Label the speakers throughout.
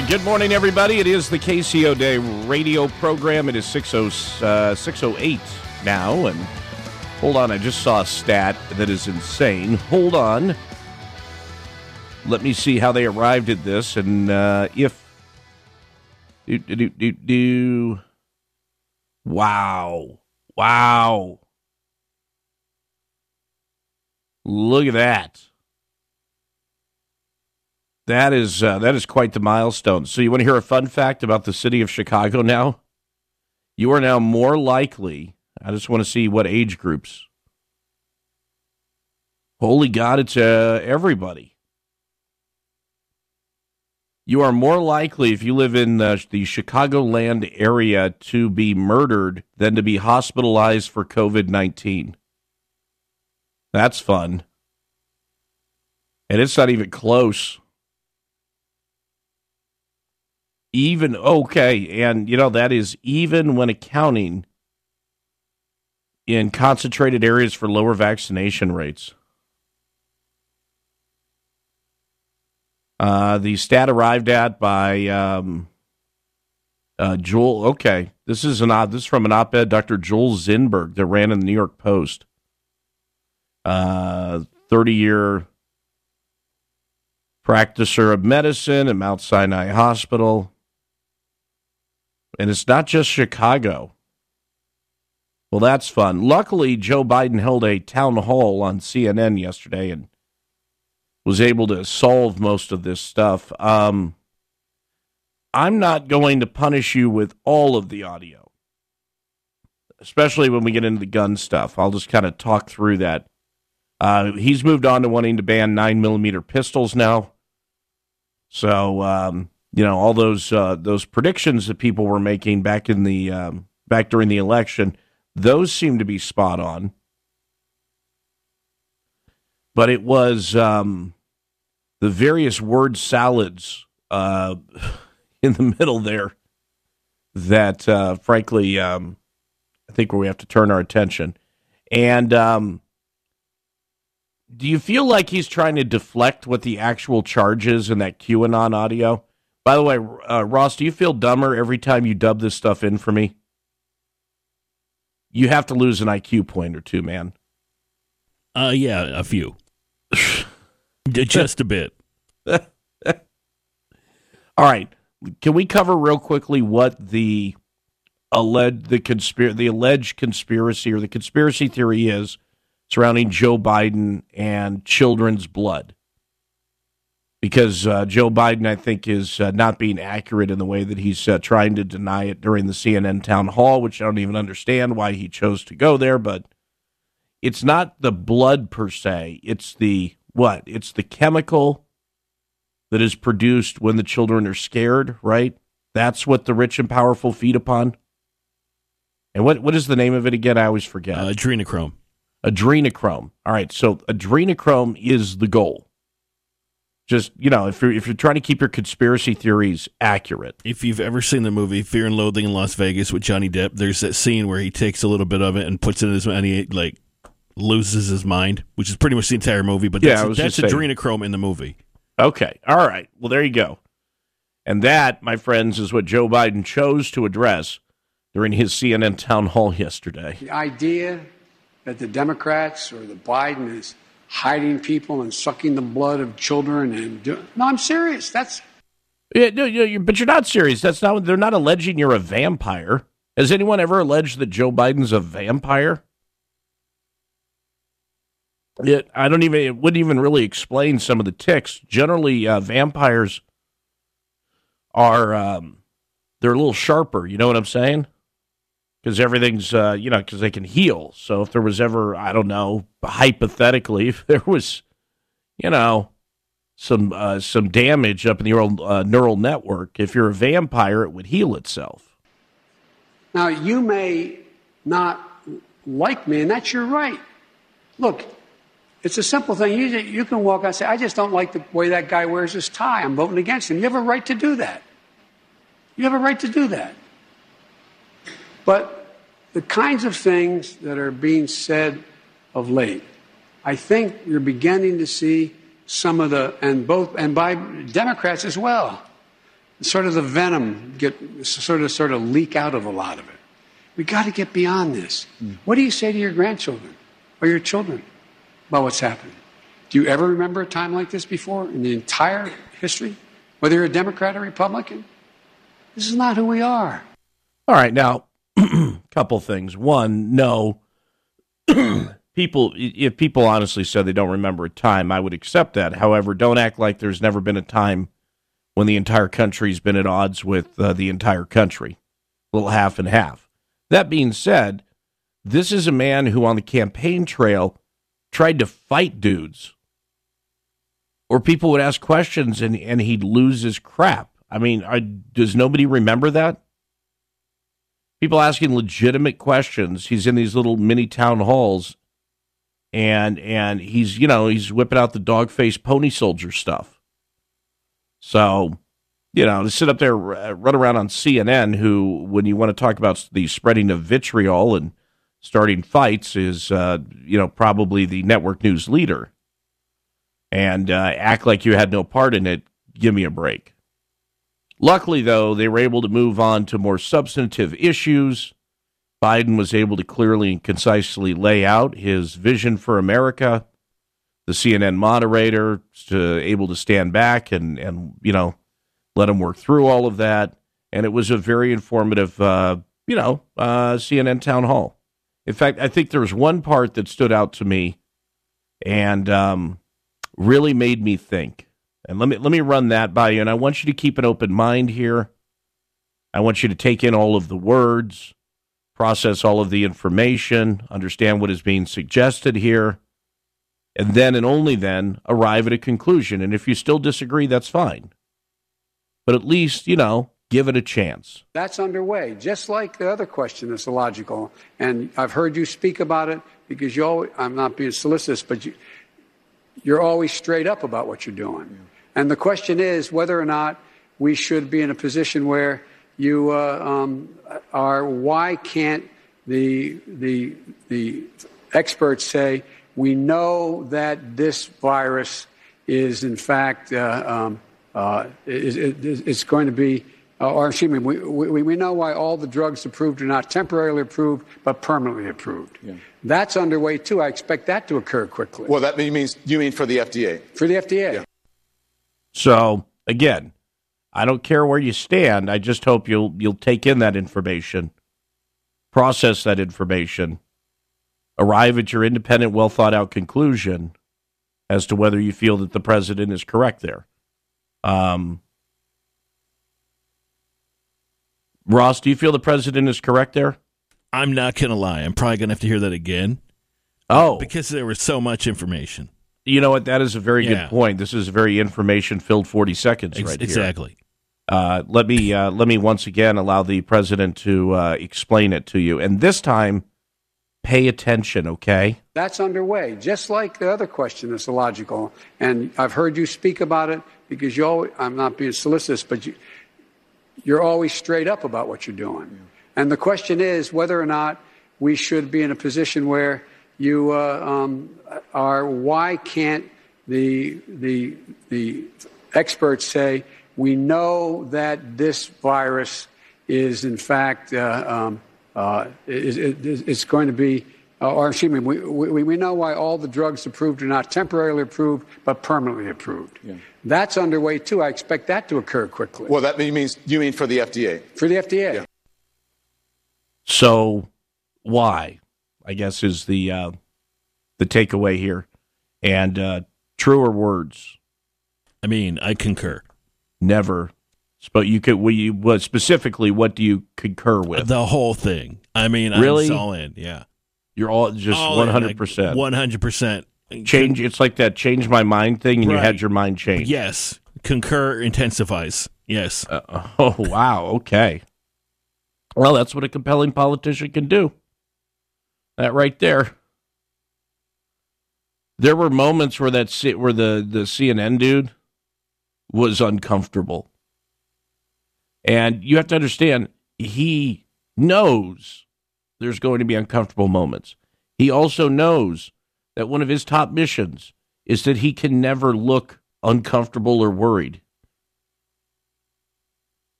Speaker 1: Right, good morning, everybody. It is the KCO Day radio program. It is 60, uh, 608 now. And hold on, I just saw a stat that is insane. Hold on. Let me see how they arrived at this and uh, if. Do, do, do, do. Wow. Wow. Look at that. That is uh, that is quite the milestone. So you want to hear a fun fact about the city of Chicago now? You are now more likely. I just want to see what age groups. Holy God, it's uh, everybody. You are more likely if you live in uh, the Chicagoland area to be murdered than to be hospitalized for COVID nineteen. That's fun, and it's not even close. Even okay and you know that is even when accounting in concentrated areas for lower vaccination rates uh, the stat arrived at by um, uh, Joel. Okay, this is an op- this is from an op-ed Dr. Joel Zinberg that ran in the New York Post. Uh, thirty-year practicer of medicine at Mount Sinai Hospital. And it's not just Chicago. Well, that's fun. Luckily, Joe Biden held a town hall on CNN yesterday and was able to solve most of this stuff. Um, I'm not going to punish you with all of the audio, especially when we get into the gun stuff. I'll just kind of talk through that. Uh, he's moved on to wanting to ban nine millimeter pistols now. So, um, you know all those uh, those predictions that people were making back in the um, back during the election those seem to be spot on but it was um, the various word salads uh, in the middle there that uh, frankly um, I think where we have to turn our attention and um, do you feel like he's trying to deflect what the actual charge is in that QAnon audio? By the way, uh, Ross, do you feel dumber every time you dub this stuff in for me? You have to lose an IQ point or two, man.
Speaker 2: Uh, yeah, a few, just a bit.
Speaker 1: All right, can we cover real quickly what the alleged the conspir- the alleged conspiracy or the conspiracy theory is surrounding Joe Biden and children's blood? Because uh, Joe Biden, I think, is uh, not being accurate in the way that he's uh, trying to deny it during the CNN town hall, which I don't even understand why he chose to go there. But it's not the blood per se; it's the what? It's the chemical that is produced when the children are scared. Right? That's what the rich and powerful feed upon. And what what is the name of it again? I always forget.
Speaker 2: Uh, adrenochrome.
Speaker 1: Adrenochrome. All right, so adrenochrome is the goal just you know if you're if you're trying to keep your conspiracy theories accurate
Speaker 2: if you've ever seen the movie fear and loathing in las vegas with johnny depp there's that scene where he takes a little bit of it and puts it in his and he like loses his mind which is pretty much the entire movie but
Speaker 1: Yeah,
Speaker 2: that's,
Speaker 1: was
Speaker 2: that's
Speaker 1: just saying.
Speaker 2: adrenochrome in the movie
Speaker 1: okay all right well there you go And that, my friends, is what Joe Biden chose to address during his CNN town hall yesterday.
Speaker 3: The idea that the Democrats or the Biden is hiding people and sucking the blood of children and do, no, I'm serious. That's
Speaker 1: yeah, no, you, but you're not serious. That's not. They're not alleging you're a vampire. Has anyone ever alleged that Joe Biden's a vampire? It, I don't even. It wouldn't even really explain some of the ticks. Generally, uh, vampires are um, they're a little sharper. You know what I'm saying? Because everything's uh, you know because they can heal. So if there was ever I don't know hypothetically if there was you know some uh, some damage up in the neural, uh, neural network, if you're a vampire, it would heal itself.
Speaker 3: Now you may not like me, and that's your right. Look, it's a simple thing. You, you can walk out and say, I just don't like the way that guy wears his tie. I'm voting against him. You have a right to do that. You have a right to do that. But the kinds of things that are being said of late, I think you're beginning to see some of the, and both, and by Democrats as well, sort of the venom get sort of sort of leak out of a lot of it. We got to get beyond this. Mm. What do you say to your grandchildren or your children? about what's happening. Do you ever remember a time like this before in the entire history? Whether you're a Democrat or Republican? This is not who we are.
Speaker 1: All right, now, couple things. One, no. people, if people honestly said they don't remember a time, I would accept that. However, don't act like there's never been a time when the entire country's been at odds with uh, the entire country. A little half and half. That being said, this is a man who, on the campaign trail, tried to fight dudes. Or people would ask questions and, and he'd lose his crap. I mean, I, does nobody remember that? People asking legitimate questions. He's in these little mini town halls and and he's you know he's whipping out the dog face pony soldier stuff so you know to sit up there run around on cnn who when you want to talk about the spreading of vitriol and starting fights is, uh, you know, probably the network news leader. And uh, act like you had no part in it. Give me a break. Luckily, though, they were able to move on to more substantive issues. Biden was able to clearly and concisely lay out his vision for America. The CNN moderator to able to stand back and and you know let him work through all of that, and it was a very informative, uh, you know, uh, CNN town hall. In fact, I think there was one part that stood out to me and um, really made me think. And let me let me run that by you. And I want you to keep an open mind here. I want you to take in all of the words, process all of the information, understand what is being suggested here, and then and only then arrive at a conclusion. And if you still disagree, that's fine. But at least, you know, give it a chance.
Speaker 3: That's underway, just like the other question that's illogical. And I've heard you speak about it because you always, I'm not being solicitous, but you, you're always straight up about what you're doing. Yeah. And the question is whether or not we should be in a position where you uh, um, are, why can't the, the, the experts say, we know that this virus is in fact uh, um, uh, is, is, going to be uh, or excuse me, we, we, we, know why all the drugs approved are not temporarily approved, but permanently approved. Yeah. That's underway too. I expect that to occur quickly.
Speaker 4: Well, that means you mean for the FDA?
Speaker 3: For the FDA. Yeah.
Speaker 1: So again, I don't care where you stand. I just hope you'll you'll take in that information, process that information, arrive at your independent, well thought out conclusion as to whether you feel that the president is correct there. Um, Ross, do you feel the president is correct there?
Speaker 2: I'm not going to lie. I'm probably going to have to hear that again.
Speaker 1: Oh.
Speaker 2: Because there was so much information.
Speaker 1: You know what? That is a very yeah. good point. This is a very information filled 40 seconds Ex- right
Speaker 2: exactly.
Speaker 1: Uh, let me uh, let me once again allow the president to uh, explain it to you, and this time, pay attention. Okay.
Speaker 3: That's underway, just like the other question that's illogical. And I've heard you speak about it because you. Always, I'm not being solicitous, but you, you're always straight up about what you're doing. Yeah. And the question is whether or not we should be in a position where you uh, um, are. Why can't the the the experts say We know that this virus is, in fact, uh, um, uh, is, is, it's going to be, uh, or excuse me, we, we, we know why all the drugs approved are not temporarily approved, but permanently approved. That's underway too. I expect that to occur quickly.
Speaker 4: Well, that means you mean for the FDA?
Speaker 3: For the FDA.
Speaker 4: Yeah.
Speaker 1: So why? I guess is the uh, the takeaway here. And uh, truer words,
Speaker 2: I mean, I concur.
Speaker 1: never. But you could. We what specifically? What do you concur with?
Speaker 2: The whole thing. I mean,
Speaker 1: Really?
Speaker 2: I'm all in. Yeah,
Speaker 1: You're all just one hundred percent
Speaker 2: One hundred percent.
Speaker 1: change. It's like that change my mind thing, and you had your mind changed.
Speaker 2: Yes, concur intensifies. Yes.
Speaker 1: Uh, oh wow. Okay. Well, that's what a compelling politician can do. That right there. There were moments where that C- where the the CNN dude was uncomfortable, and you have to understand he knows there's going to be uncomfortable moments. He also knows that one of his top missions is that he can never look uncomfortable or worried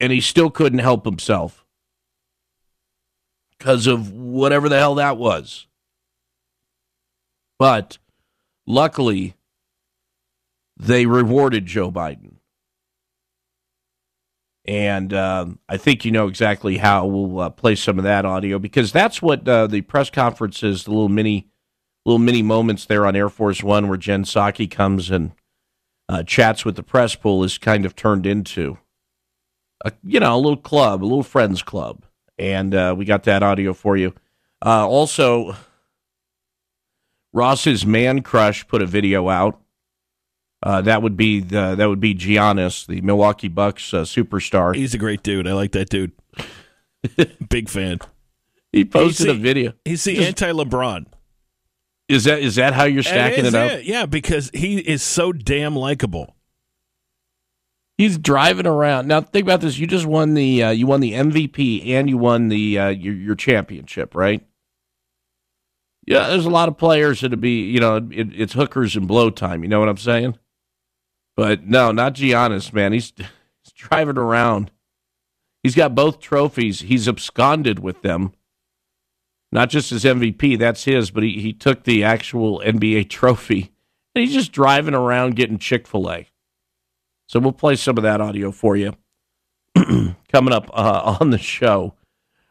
Speaker 1: and he still couldn't help himself because of whatever the hell that was. But luckily, they rewarded Joe Biden. And um, I think you know exactly how we'll uh, play some of that audio because that's what uh, the press conference is the little mini, little mini moments there on Air Force One where Jen Psaki comes and uh, chats with the press pool is kind of turned into a, you know, a little club, a little friends club, and uh, we got that audio for you. Uh, also, Ross's man crush put a video out. Uh, that would be the that would be Giannis, the Milwaukee Bucks uh, superstar.
Speaker 2: He's a great dude. I like that dude. Big fan.
Speaker 1: He posted
Speaker 2: He's
Speaker 1: a video.
Speaker 2: He's the anti LeBron.
Speaker 1: Is that is that how you're stacking it up?
Speaker 2: Yeah, because he is so damn likable.
Speaker 1: He's driving around. Now think about this. You just won the uh, you won the MVP and you won the uh, your your championship, right? Yeah, there's a lot of players that'd be you know it, it's hookers and blow time. You know what I'm saying? But no, not Giannis, man. He's he's driving around. He's got both trophies. He's absconded with them. Not just his MVP, that's his, but he, he took the actual NBA trophy. And he's just driving around getting Chick fil A. So we'll play some of that audio for you coming up uh, on the show.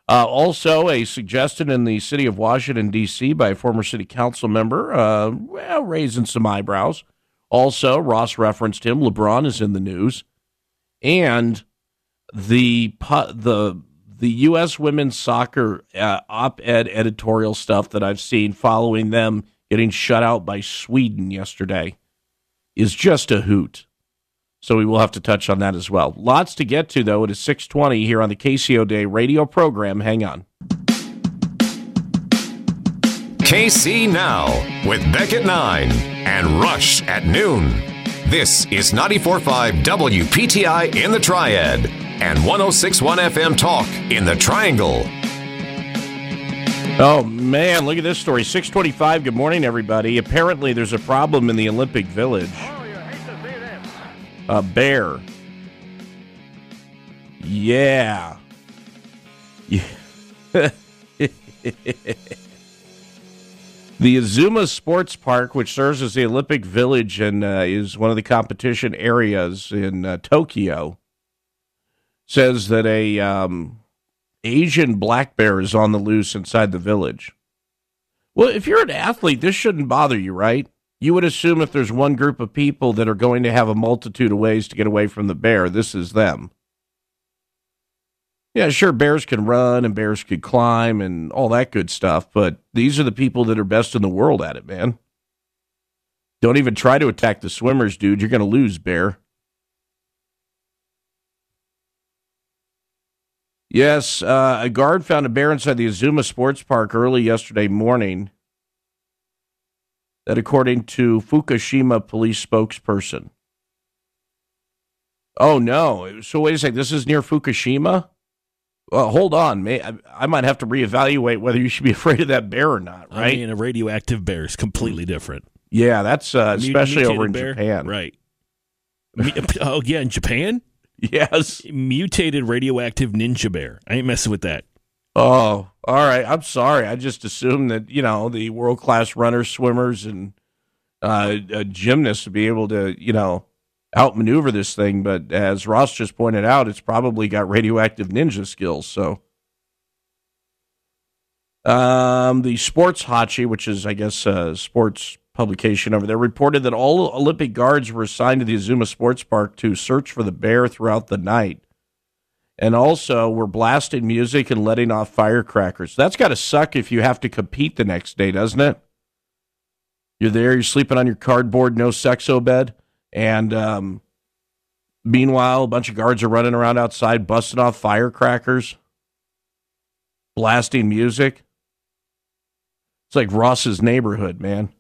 Speaker 1: Uh, also, a suggestion in the city of Washington, D.C., by a former city council member, uh, well, raising some eyebrows. Also, Ross referenced him. LeBron is in the news. And the the the U.S. women's soccer uh, op-ed editorial stuff that I've seen following them getting shut out by Sweden yesterday is just a hoot. So we will have to touch on that as well. Lots to get to though. It is 6:20 here on the KCO Day radio program. Hang on.
Speaker 5: KC Now with Beck at 9 and Rush at noon. This is 94.5 WPTI in the Triad and 106.1 FM Talk in the Triangle.
Speaker 1: Oh man, look at this story. 625. Good morning, everybody. Apparently there's a problem in the Olympic Village. A bear. Yeah. Yeah. the Azuma Sports Park, which serves as the Olympic Village and uh, is one of the competition areas in uh, Tokyo, says that a um, Asian black bear is on the loose inside the village. Well, if you're an athlete, this shouldn't bother you, right? You would assume if there's one group of people that are going to have a multitude of ways to get away from the bear, this is them. Yeah, sure, bears can run and bears could climb and all that good stuff, but these are the people that are best in the world at it, man. Don't even try to attack the swimmers, dude. You're going to lose, bear. Yes, uh, a guard found a bear inside the Azuma Sports Park early yesterday morning. That, according to Fukushima police spokesperson. Oh no! So wait a second. This is near Fukushima. Well, hold on. May, I, I might have to reevaluate whether you should be afraid of that bear or not. Right?
Speaker 2: I mean, a radioactive bear is completely different.
Speaker 1: yeah, that's uh,
Speaker 2: Mut-
Speaker 1: especially over in
Speaker 2: bear?
Speaker 1: Japan.
Speaker 2: Right. oh yeah, in Japan.
Speaker 1: Yes,
Speaker 2: mutated radioactive ninja bear. I ain't messing with that.
Speaker 1: Oh, all right. I'm sorry. I just assumed that you know the world class runners, swimmers, and uh, gymnasts would be able to you know outmaneuver this thing. But as Ross just pointed out, it's probably got radioactive ninja skills. So, um, the Sports Hochi, which is I guess a sports publication over there, reported that all Olympic guards were assigned to the Azuma Sports Park to search for the bear throughout the night. And also, we're blasting music and letting off firecrackers. That's got to suck if you have to compete the next day, doesn't it? You're there, you're sleeping on your cardboard, no sexo bed, and um, meanwhile, a bunch of guards are running around outside, busting off firecrackers, blasting music. It's like Ross's neighborhood, man.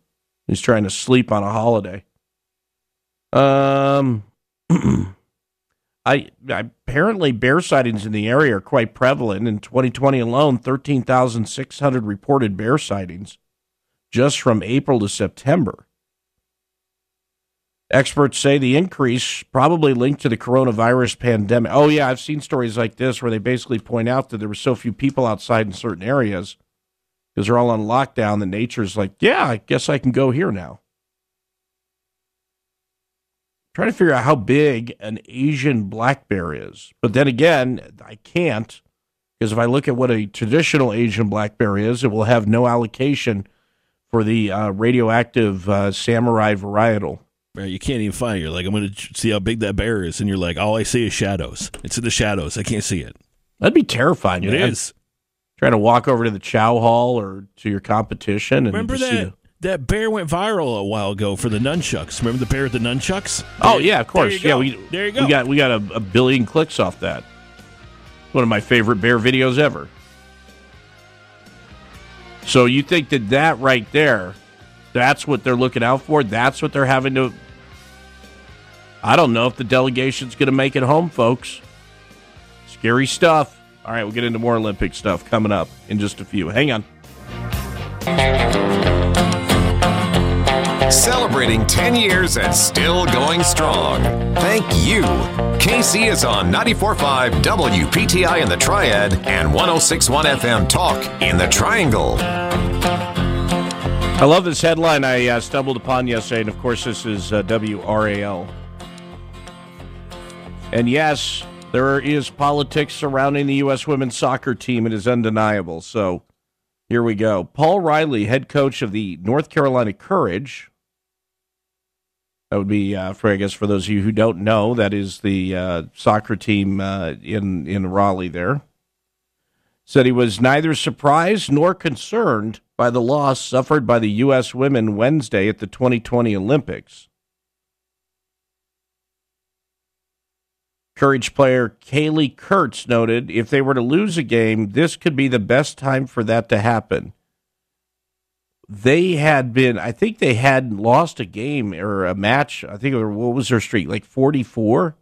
Speaker 1: He's trying to sleep on a holiday. Um. I, apparently bear sightings in the area are quite prevalent. In 2020 alone, 13,600 reported bear sightings just from April to September. Experts say the increase probably linked to the coronavirus pandemic. Oh yeah, I've seen stories like this where they basically point out that there were so few people outside in certain areas because they're all on lockdown. The nature's like, yeah, I guess I can go here now trying to figure out how big an Asian black bear is. But then again, I can't because if I look at what a traditional Asian black bear is, it will have no allocation for the uh, radioactive uh, samurai varietal.
Speaker 2: You can't even find it. You're like, I'm going to see how big that bear is. And you're like, all I see is shadows. It's in the shadows. I can't see it.
Speaker 1: That'd be terrifying.
Speaker 2: It
Speaker 1: man.
Speaker 2: is.
Speaker 1: Trying to walk over to the chow hall or to your competition. And
Speaker 2: Remember that? That bear went viral a while ago for the nunchucks. Remember the bear at the nunchucks?
Speaker 1: Oh yeah, of course.
Speaker 2: yeah,
Speaker 1: we
Speaker 2: there you go.
Speaker 1: We got we got a, a, billion clicks off that. One of my favorite bear videos ever. So you think that that right there, that's what they're looking out for? That's what they're having to. I don't know if the delegation's going to make it home, folks. Scary stuff. All right, we'll get into more Olympic stuff coming up in just a few. Hang on.
Speaker 5: Celebrating 10 years and still going strong. Thank you. KC is on 94.5 WPTI in the Triad and 106.1 FM Talk in the Triangle.
Speaker 1: I love this headline I uh, stumbled upon yesterday, and of course, this is uh, WRAL. And yes, there is politics surrounding the U.S. women's soccer team. It is undeniable. So here we go. Paul Riley, head coach of the North Carolina Courage, that would be uh, for I guess for those of you who don't know, that is the uh, soccer team uh, in in Raleigh. There said he was neither surprised nor concerned by the loss suffered by the U.S. women Wednesday at the 2020 Olympics. Courage player Kaleigh Kurtz noted if they were to lose a game, this could be the best time for that to happen they had been i think they had lost a game or a match. I think what was their streak? Like 44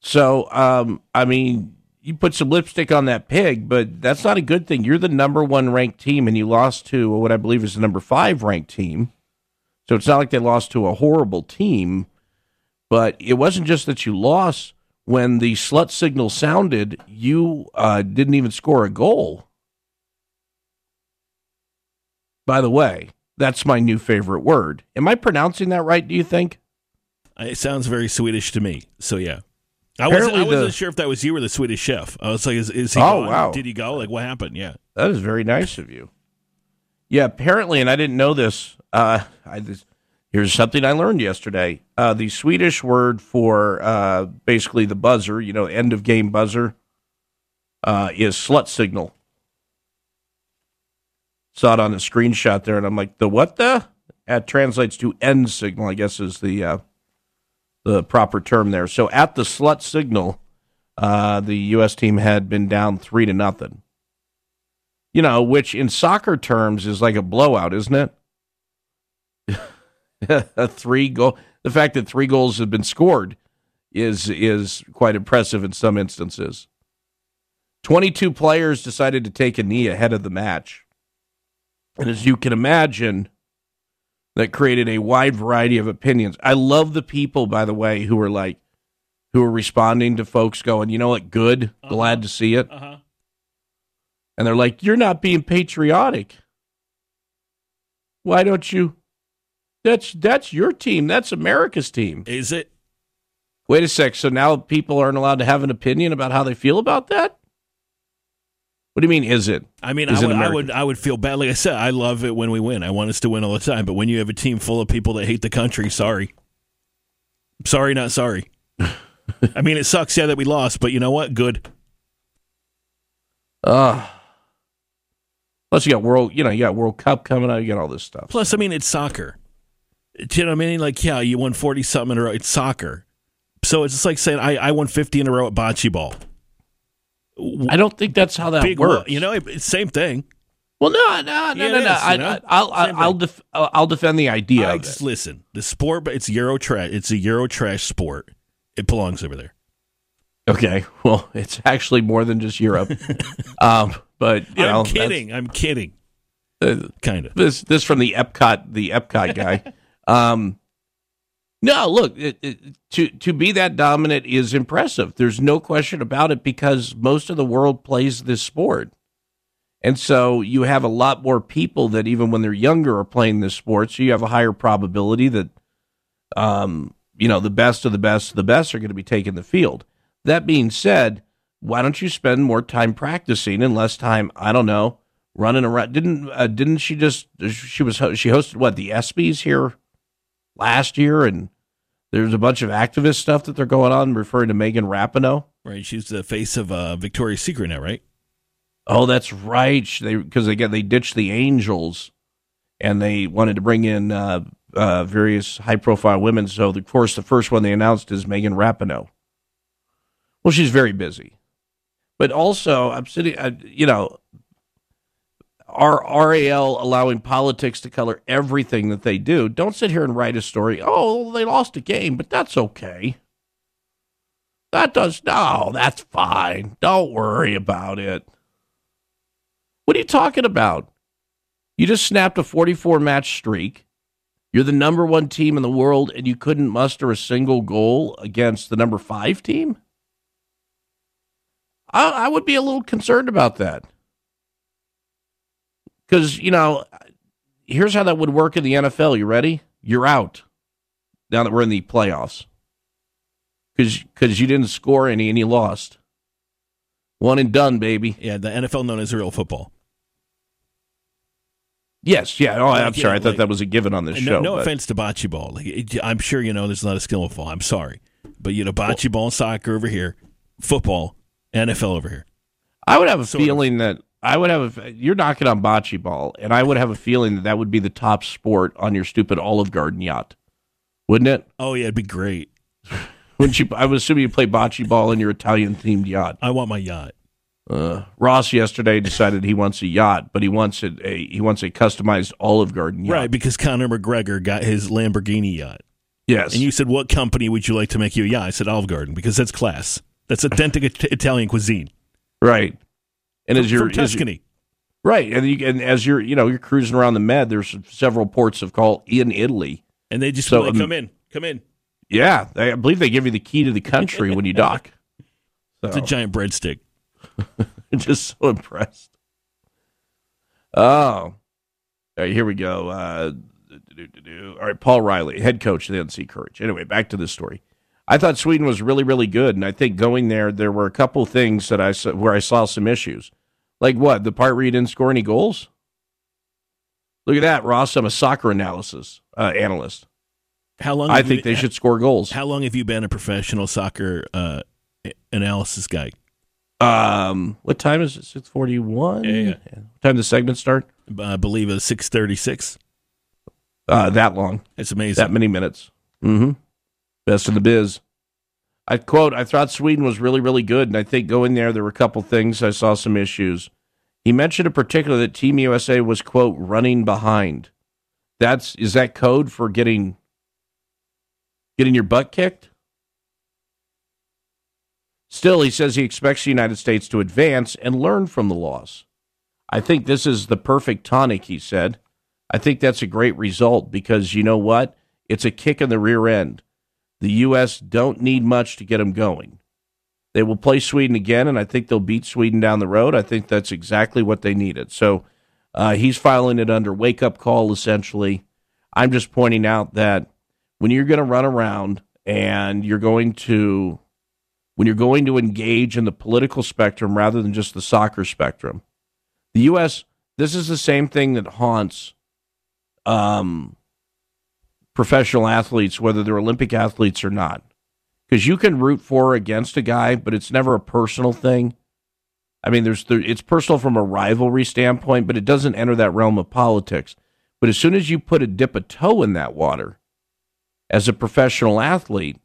Speaker 1: so um, i mean you put some lipstick on that pig but that's not a good thing. You're the number one ranked team and you lost to what i believe is the number five ranked team. So it's not like they lost to a horrible team but it wasn't just that you lost. When the slut signal sounded you uh, didn't even score a goal by the way. That's my new favorite word. Am I pronouncing that right, do you think?
Speaker 2: It sounds very Swedish to me. So, yeah. I wasn't, I wasn't the, sure if that was you or the Swedish chef. I was like, is, is he
Speaker 1: Oh,
Speaker 2: gone?
Speaker 1: wow.
Speaker 2: Did he go? Like, what happened? Yeah.
Speaker 1: That is very nice of you. Yeah, apparently, and I didn't know this. Uh, I, this here's something I learned yesterday. Uh, the Swedish word for uh, basically the buzzer, you know, end of game buzzer, uh, is slut signal saw it on the screenshot there, and I'm like, the what the? That translates to end signal, I guess is the uh, the proper term there. So at the slut signal, uh, the U.S. team had been down three to nothing. You know, which in soccer terms is like a blowout, isn't it? a three goal. The fact that three goals have been scored is is quite impressive in some instances. Twenty two players decided to take a knee ahead of the match. And as you can imagine, that created a wide variety of opinions. I love the people, by the way, who are like, who are responding to folks going, you know what, good, uh-huh. glad to see it. Uh-huh. And they're like, you're not being patriotic. Why don't you? That's that's your team. That's America's team.
Speaker 2: Is it?
Speaker 1: Wait a sec. So now people aren't allowed to have an opinion about how they feel about that? What do you mean? Is it?
Speaker 2: I mean, I would, I would, I would feel bad. Like I said, I love it when we win. I want us to win all the time. But when you have a team full of people that hate the country, sorry, sorry, not sorry. I mean, it sucks, yeah, that we lost. But you know what? Good.
Speaker 1: Uh plus you got world. You know, you got World Cup coming out. You got all this stuff.
Speaker 2: Plus, I mean, it's soccer. Do you know what I mean? Like, yeah, you won forty something in a row. It's soccer. So it's just like saying I, I won fifty in a row at bocce ball.
Speaker 1: I don't think that's how that Big works.
Speaker 2: you know, same thing.
Speaker 1: Well, no, no, no, yeah, no, no. I, know? I'll, I'll, I'll, def- I'll defend the idea. I, just
Speaker 2: listen. The sport, but it's Euro trash. It's a Euro trash sport. It belongs over there.
Speaker 1: Okay, well, it's actually more than just Europe. um, but you
Speaker 2: I'm kidding. I'm kidding.
Speaker 1: Uh,
Speaker 2: kind of.
Speaker 1: This this from the Epcot the Epcot guy. um, no, look, it, it, to to be that dominant is impressive. There's no question about it because most of the world plays this sport. And so you have a lot more people that even when they're younger are playing this sport, so you have a higher probability that um, you know, the best of the best of the best are going to be taking the field. That being said, why don't you spend more time practicing and less time, I don't know, running around? Didn't uh, didn't she just she was she hosted what the ESPYS here last year and there's a bunch of activist stuff that they're going on referring to Megan Rapinoe.
Speaker 2: Right, she's the face of uh, Victoria's Secret now, right?
Speaker 1: Oh, that's right. They because again they ditched the Angels, and they wanted to bring in uh, uh, various high profile women. So of course the first one they announced is Megan Rapinoe. Well, she's very busy, but also I'm sitting. Uh, you know, are RAL allowing politics to color everything that they do? Don't sit here and write a story. Oh, they lost a game, but that's okay. That does no, that's fine. Don't worry about it. What are you talking about? You just snapped a 44 match streak. You're the number one team in the world, and you couldn't muster a single goal against the number five team? I, I would be a little concerned about that. Because, you know, here's how that would work in the NFL. You ready? You're out now that we're in the playoffs. Because you didn't score any and you lost. One and done, baby.
Speaker 2: Yeah, the NFL known as real football.
Speaker 1: Yes, yeah. Oh, I'm sorry. I thought like, that was a given on this
Speaker 2: no,
Speaker 1: show.
Speaker 2: No but. offense to bocce ball. Like, I'm sure you know there's a lot of skill involved. I'm sorry, but you know bocce well, ball and soccer over here, football, NFL over here.
Speaker 1: I would have a sort feeling that I would have a, you're knocking on bocce ball, and I would have a feeling that that would be the top sport on your stupid Olive Garden yacht, wouldn't it?
Speaker 2: Oh yeah, it'd be great.
Speaker 1: Wouldn't you? I would assume you play bocce ball in your Italian themed yacht.
Speaker 2: I want my yacht.
Speaker 1: Uh, Ross yesterday decided he wants a yacht, but he wants a, a he wants a customized Olive Garden yacht.
Speaker 2: Right, because Conor McGregor got his Lamborghini yacht.
Speaker 1: Yes,
Speaker 2: and you said, "What company would you like to make you a yacht?" I said, "Olive Garden," because that's class. That's authentic Italian cuisine.
Speaker 1: Right. And
Speaker 2: from,
Speaker 1: as you're
Speaker 2: Tuscany,
Speaker 1: right, and, you, and as you're you know you're cruising around the Med, there's several ports of call in Italy,
Speaker 2: and they just so, like, um, come in, come in.
Speaker 1: Yeah, they, I believe they give you the key to the country when you dock.
Speaker 2: So. It's a giant breadstick.
Speaker 1: just so impressed. Oh, all right, here we go. Uh, all right, Paul Riley, head coach of the NC Courage. Anyway, back to this story. I thought Sweden was really, really good, and I think going there, there were a couple things that I saw where I saw some issues. Like what? The part where you didn't score any goals. Look at that, Ross. I'm a soccer analysis uh, analyst.
Speaker 2: How long?
Speaker 1: I think they should score goals.
Speaker 2: How long have you been a professional soccer uh, analysis guy?
Speaker 1: Um, what time is it? Six forty one.
Speaker 2: Yeah, yeah.
Speaker 1: What time does the segment start?
Speaker 2: I believe it's six thirty six.
Speaker 1: Uh, that long.
Speaker 2: It's amazing.
Speaker 1: That many minutes. Mm-hmm. Best in the biz. I quote, I thought Sweden was really, really good, and I think going there, there were a couple things I saw some issues. He mentioned in particular that Team USA was, quote, running behind. That's is that code for getting getting your butt kicked? Still, he says he expects the United States to advance and learn from the loss. I think this is the perfect tonic, he said. I think that's a great result because you know what? It's a kick in the rear end. The U.S. don't need much to get them going. They will play Sweden again, and I think they'll beat Sweden down the road. I think that's exactly what they needed. So uh, he's filing it under wake up call, essentially. I'm just pointing out that when you're going to run around and you're going to when you're going to engage in the political spectrum rather than just the soccer spectrum. The U.S. This is the same thing that haunts um, professional athletes, whether they're Olympic athletes or not, because you can root for or against a guy, but it's never a personal thing. I mean, there's there, it's personal from a rivalry standpoint, but it doesn't enter that realm of politics. But as soon as you put a dip a toe in that water, as a professional athlete,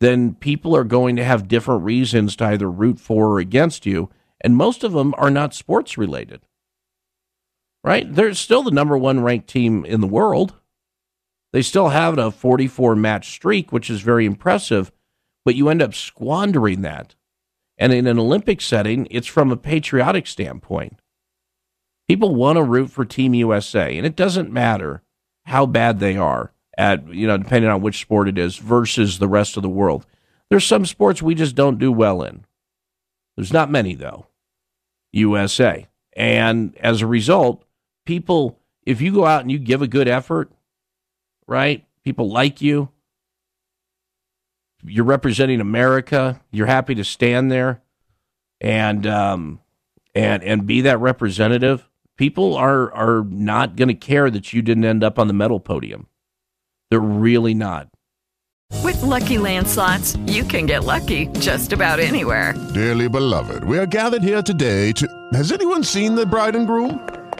Speaker 1: then people are going to have different reasons to either root for or against you. And most of them are not sports related. Right? They're still the number one ranked team in the world. They still have a 44 match streak, which is very impressive, but you end up squandering that. And in an Olympic setting, it's from a patriotic standpoint. People want to root for Team USA, and it doesn't matter how bad they are at you know depending on which sport it is versus the rest of the world. There's some sports we just don't do well in. There's not many though. USA. And as a result, people if you go out and you give a good effort, right? People like you. You're representing America. You're happy to stand there and um and and be that representative. People are are not going to care that you didn't end up on the medal podium. They're really not.
Speaker 6: With lucky landslots, you can get lucky just about anywhere.
Speaker 7: Dearly beloved, we are gathered here today to. Has anyone seen the bride and groom?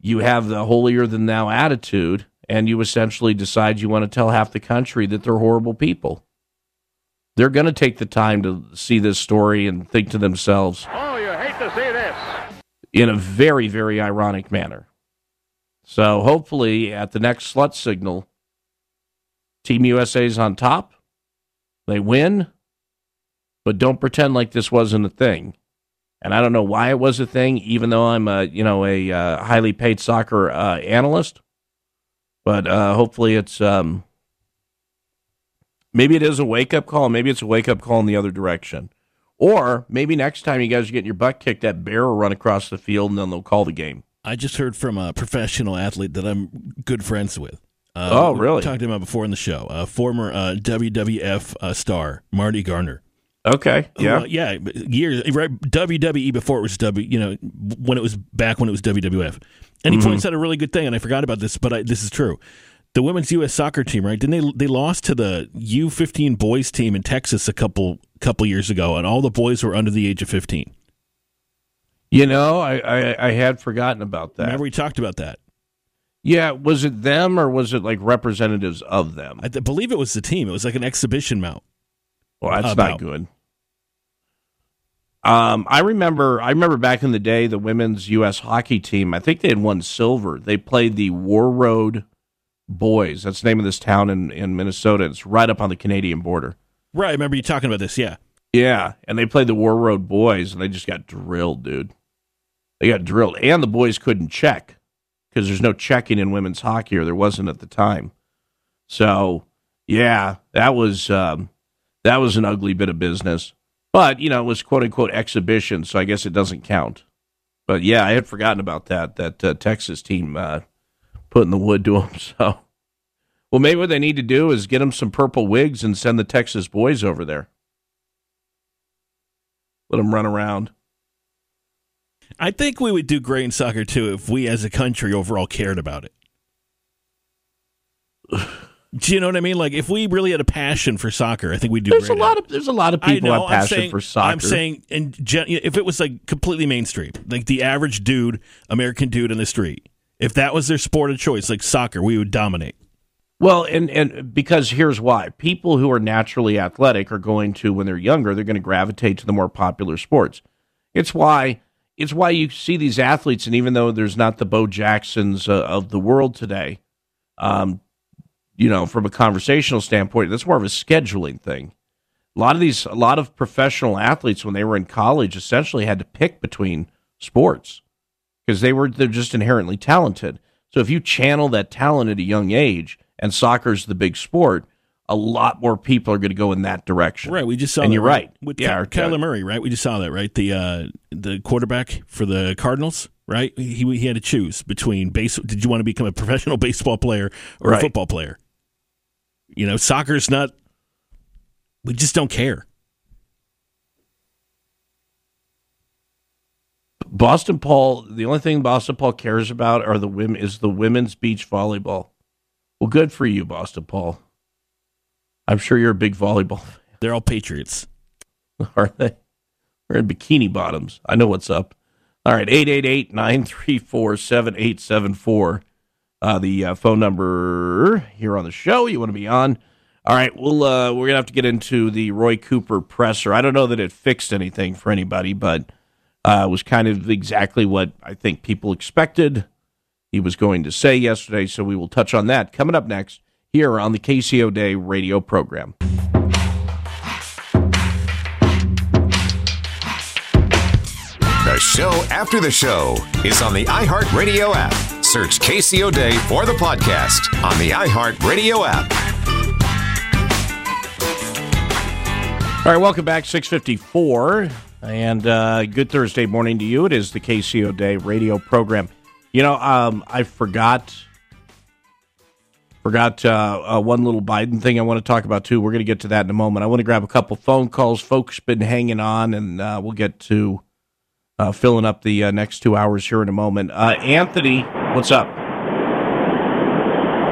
Speaker 1: you have the holier than thou attitude and you essentially decide you want to tell half the country that they're horrible people. They're going to take the time to see this story and think to themselves,
Speaker 8: Oh, you hate to see this.
Speaker 1: in a very, very ironic manner. So hopefully, at the next slut signal, Team USA's on top. They win, but don't pretend like this wasn't a thing. And I don't know why it was a thing, even though I'm a you know a uh, highly paid soccer uh, analyst. But uh, hopefully, it's um, maybe it is a wake up call. Maybe it's a wake up call in the other direction. Or maybe next time you guys are getting your butt kicked, that bear will run across the field and then they'll call the game.
Speaker 2: I just heard from a professional athlete that I'm good friends with. Uh,
Speaker 1: Oh,
Speaker 2: we
Speaker 1: really?
Speaker 2: Talked to him about before in the show. Uh, former uh, WWF uh, star Marty Garner.
Speaker 1: Okay. Yeah.
Speaker 2: uh, yeah, years right WWE before it was W. You know, when it was back when it was WWF, and he
Speaker 1: Mhm.
Speaker 2: points out a really good thing, and I forgot about this, but I, this is true. The women's U.S. soccer team, right? Didn't they? They lost to the U15 boys team in Texas a couple couple years ago, and all the boys were under the age of 15.
Speaker 1: You know, I, I, I had forgotten about that.
Speaker 2: Remember we talked about that.
Speaker 1: Yeah, was it them or was it like representatives of them?
Speaker 2: I th- believe it was the team. It was like an exhibition mount.
Speaker 1: Well, that's
Speaker 2: About.
Speaker 1: not good. Um, I remember. I remember back in the day, the women's U.S. hockey team. I think they had won silver. They played the Warroad Boys. That's the name of this town in in Minnesota. It's right up on the Canadian border.
Speaker 2: Right. I remember you talking about this. Yeah.
Speaker 1: Yeah, and they played the Warroad Boys, and they just got drilled, dude. They got drilled, and the boys couldn't check because there's no checking in women's hockey, or there wasn't at the time. So, yeah, that was um, that was an ugly bit of business. But you know, it was quote unquote exhibition, so I guess it doesn't count. But yeah, I had forgotten about that. That uh, Texas team uh, putting the wood to them. So, well, maybe what they need to do is get them some purple wigs and send the Texas boys over there. Let them run around.
Speaker 2: I think we would do great in soccer too if we as a country overall cared about it. Do you know what I mean? Like if we really had a passion for soccer, I think we'd do.
Speaker 1: There's a lot
Speaker 2: at
Speaker 1: of there's a lot of people
Speaker 2: know,
Speaker 1: have passion
Speaker 2: saying,
Speaker 1: for soccer.
Speaker 2: I'm saying, and gen- if it was like completely mainstream, like the average dude, American dude in the street, if that was their sport of choice, like soccer, we would dominate.
Speaker 1: Well, and and because here's why: people who are naturally athletic are going to, when they're younger, they're going to gravitate to the more popular sports. It's why it's why you see these athletes, and even though there's not the Bo Jacksons uh, of the world today, um, you know, from a conversational standpoint, that's more of a scheduling thing. A lot of these, a lot of professional athletes, when they were in college, essentially had to pick between sports because they were they're just inherently talented. So if you channel that talent at a young age, and soccer's the big sport, a lot more people are going to go in that direction.
Speaker 2: Right. We just saw.
Speaker 1: And
Speaker 2: that,
Speaker 1: you're right.
Speaker 2: with
Speaker 1: Yeah,
Speaker 2: Ky- Kyler Murray. Right. We just saw that. Right. The uh, the quarterback for the Cardinals. Right. He he had to choose between base. Did you want to become a professional baseball player or
Speaker 1: Right.
Speaker 2: a football player? You know, soccer's not. We just don't care.
Speaker 1: Boston Paul, the only thing Boston Paul cares about are the women is the women's beach volleyball. Well, good for you, Boston Paul. I'm sure you're a big volleyball fan.
Speaker 2: They're all patriots.
Speaker 1: Are they? We're in bikini bottoms. I know what's up. All right, 888 934 7874. Uh, The uh, phone number here on the show you want to be on. All right, we'll, uh, we're to have to get into the Roy Cooper presser. I don't know that it fixed anything for anybody, but uh, it was kind of exactly what I think people expected he was going to say yesterday. So we will touch on that coming up next here on the KCO Day radio program.
Speaker 5: The show after the show is on the iHeartRadio app. Search KCO Day for the podcast on the iHeartRadio app.
Speaker 1: All right, welcome back, 654. And uh, good Thursday morning to you. It is the KCO Day radio program. You know, um, I forgot forgot uh, uh, one little Biden thing I want to talk about, too. We're going to get to that in a moment. I want to grab a couple phone calls. Folks been hanging on, and uh, we'll get to uh, filling up the uh, next two hours here in a moment. Uh, Anthony, what's up?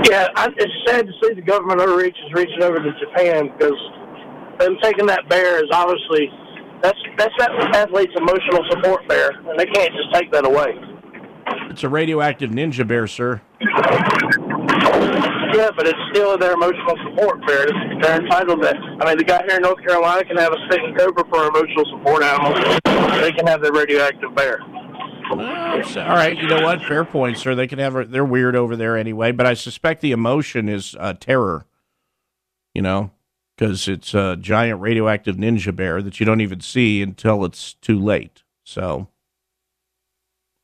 Speaker 8: Yeah, I, it's sad to see the government overreach is reaching over to Japan because them taking that bear is obviously that's that's that athlete's emotional support bear, and they can't just take that away.
Speaker 1: It's a radioactive ninja bear, sir.
Speaker 8: Yeah, but it's still their emotional support bear. They're entitled to. I mean, the guy here in North Carolina can have a sticking cobra for emotional support animal. They can have their radioactive bear.
Speaker 1: All right, you know what? Fair point, sir. They can have they're weird over there anyway, but I suspect the emotion is uh, terror. You know, because it's a giant radioactive ninja bear that you don't even see until it's too late. So,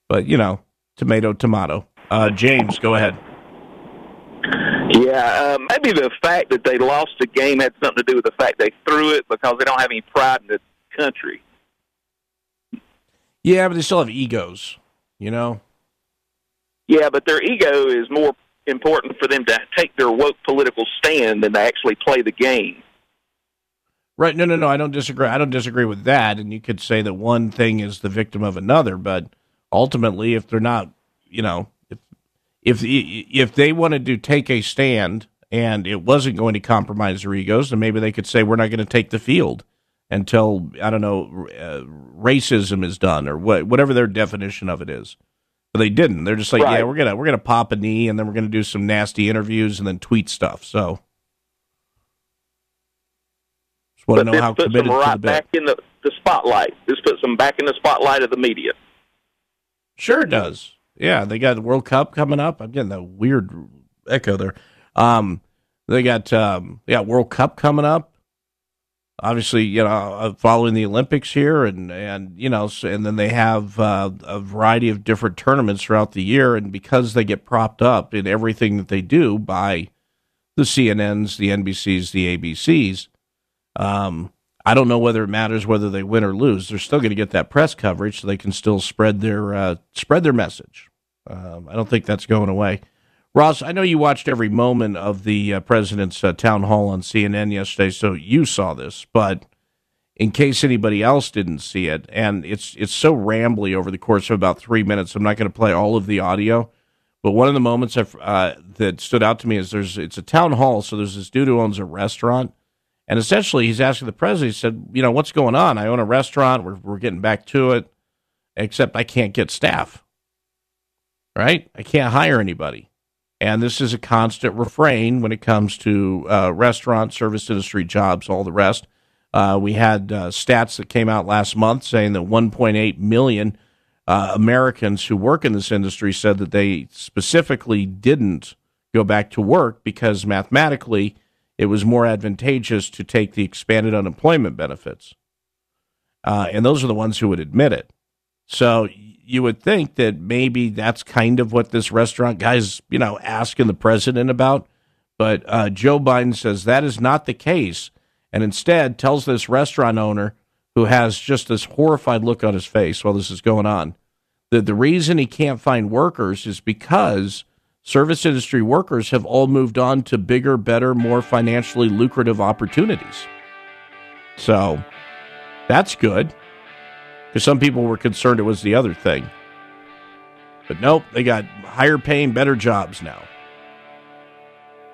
Speaker 1: but you know, tomato, tomato. Uh, James, go ahead.
Speaker 9: Yeah, uh, maybe the fact that they lost the game had something to do with the fact they threw it because they don't have any pride in the country.
Speaker 1: Yeah, but they still have egos. You know.
Speaker 9: Yeah, but their ego is more important for them to take their woke political stand than to actually play the game.
Speaker 1: Right. No, no, no. I don't disagree. I don't disagree with that. And you could say that one thing is the victim of another, but ultimately, if they're not, you know, if if if they wanted to take a stand and it wasn't going to compromise their egos, then maybe they could say we're not going to take the field until I don't know uh, racism is done or what, whatever their definition of it is. But they didn't. They're just like,
Speaker 9: Right.
Speaker 1: yeah, we're gonna we're gonna pop a knee and then we're gonna do some nasty interviews and then tweet stuff. So. Just want to
Speaker 9: but
Speaker 1: know
Speaker 9: this
Speaker 1: how committed
Speaker 9: them
Speaker 1: to
Speaker 9: right
Speaker 1: the bit.
Speaker 9: back in the, the spotlight. This puts them back in the spotlight of the media.
Speaker 1: Sure it does. Yeah, they got the World Cup coming up. I'm getting that weird echo there. Um, they got um, yeah World Cup coming up. Obviously, you know, uh, following the Olympics here, and and you know, and then they have uh, a variety of different tournaments throughout the year, and because they get propped up in everything that they do by the CNNs, the NBCs, the ABCs, um, I don't know whether it matters whether they win or lose. They're still going to get that press coverage, so they can still spread their uh, spread their message. Um, I don't think that's going away. Ross, I know you watched every moment of the uh, president's uh, town hall on CNN yesterday, so you saw this. But in case anybody else didn't see it, and it's it's so rambly over the course of about three minutes, I'm not going to play all of the audio. But one of the moments uh, that stood out to me is there's it's a town hall, so there's this dude who owns a restaurant, and essentially he's asking the president. He said, "You know what's going on? I own a restaurant. We're we're getting back to it, except I can't get staff. Right? I can't hire anybody." And this is a constant refrain when it comes to uh, restaurant, service industry jobs, all the rest. Uh, we had uh, stats that came out last month saying that 1.8 million uh, Americans who work in this industry said that they specifically didn't go back to work because mathematically it was more advantageous to take the expanded unemployment benefits. Uh, and those are the ones who would admit it. So you would think that maybe that's kind of what this restaurant guy's, you know, asking the president about. But uh, Joe Biden says that is not the case, and instead tells this restaurant owner, who has just this horrified look on his face while this is going on, that the reason he can't find workers is because service industry workers have all moved on to bigger, better, more financially lucrative opportunities. So that's good. Because some people were concerned it was the other thing. But nope, they got higher paying, better jobs now.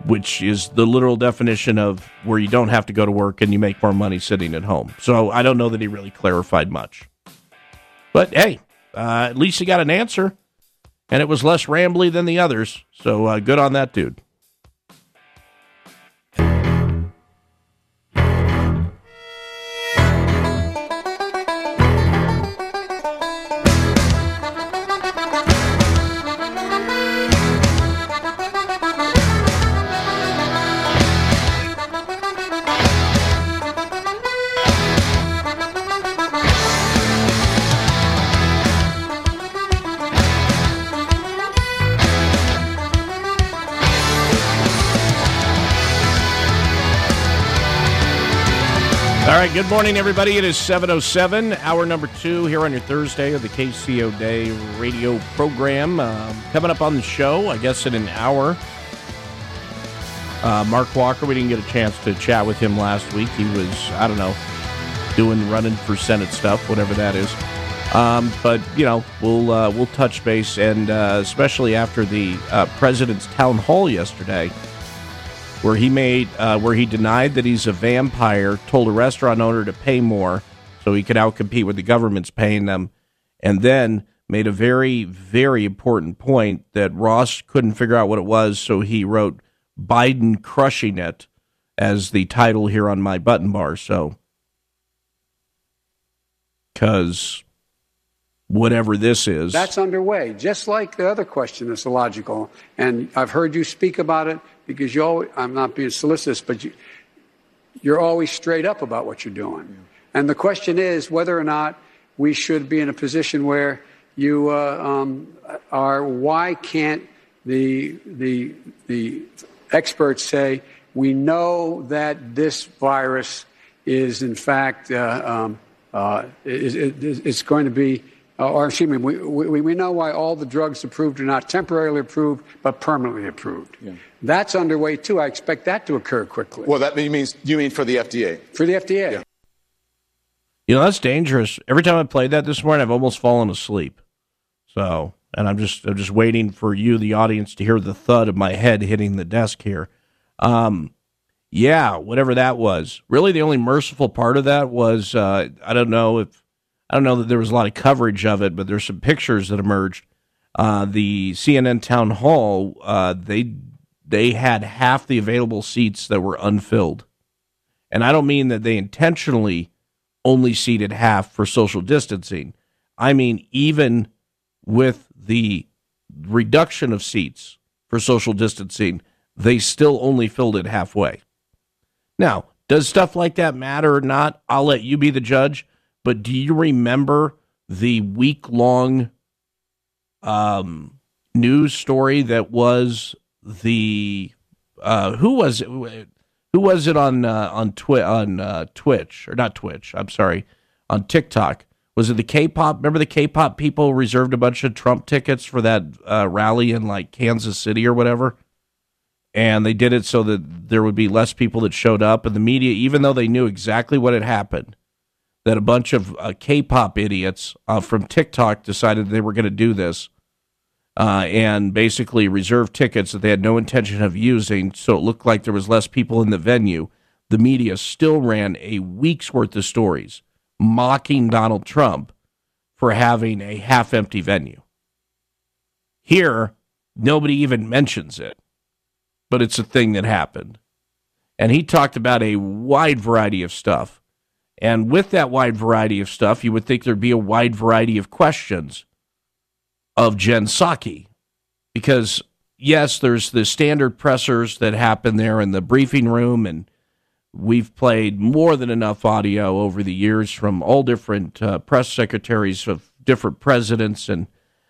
Speaker 1: Which is the literal definition of where you don't have to go to work and you make more money sitting at home. So I don't know that he really clarified much. But hey, uh, at least he got an answer. And it was less rambly than the others. So uh, good on that dude. Good morning, everybody. It is 7.07, hour number two here on your Thursday of the KCO Day radio program. Uh, coming up on the show, I guess in an hour, uh, Mark Walker, we didn't get a chance to chat with him last week. He was, I don't know, doing running for Senate stuff, whatever that is. Um, but, you know, we'll, uh, we'll touch base, and uh, especially after the uh, president's town hall yesterday – where he made uh, where he denied that he's a vampire, told a restaurant owner to pay more so he could outcompete what the government's paying them, and then made a very very important point that Ross couldn't figure out what it was, so he wrote Biden crushing it as the title here on my button bar. So, because whatever this is.
Speaker 3: That's underway, just like the other question that's illogical. And I've heard you speak about it because you always, I'm not being solicitous, but you, you're always straight up about what you're doing. Yeah. And the question is whether or not we should be in a position where you uh, um, are, why can't the, the, the experts say, we know that this virus is in fact, uh, um, uh, is, is, going to be uh, or excuse me, we, we, we know why all the drugs approved are not temporarily approved, but permanently approved. Yeah. That's underway too. I expect that to occur quickly.
Speaker 4: Well, that means you mean for the FDA?
Speaker 3: For the FDA. Yeah.
Speaker 1: You know that's dangerous. Every time I played that this morning, I've almost fallen asleep. So, and I'm just I'm just waiting for you, the audience, to hear the thud of my head hitting the desk here. Um, yeah, whatever that was. Really, the only merciful part of that was uh, I don't know if I don't know that there was a lot of coverage of it, but there's some pictures that emerged. Uh, the CNN town hall, uh, they they had half the available seats that were unfilled, and I don't mean that they intentionally only seated half for social distancing. I mean even with the reduction of seats for social distancing, they still only filled it halfway. Now, Does stuff like that matter or not? I'll let you be the judge. But do you remember the week long um, news story that was the uh, who was it? Who was it on uh, on Twi- on uh, Twitch or not Twitch? I'm sorry, on TikTok. Was it the K-pop? Remember the K-pop people reserved a bunch of Trump tickets for that uh, rally in like Kansas City or whatever, and they did it so that there would be less people that showed up, and the media, even though they knew exactly what had happened, that a bunch of uh, K-pop idiots uh, from TikTok decided they were going to do this uh, and basically reserved tickets that they had no intention of using, so it looked like there was less people in the venue. The media still ran a week's worth of stories mocking Donald Trump for having a half empty venue. Here, nobody even mentions it, but it's a thing that happened. And he talked about a wide variety of stuff. And with that wide variety of stuff, you would think there'd be a wide variety of questions of Jen Psaki. Because, yes, there's the standard pressers that happen there in the briefing room, and we've played more than enough audio over the years from all different uh, press secretaries of different presidents and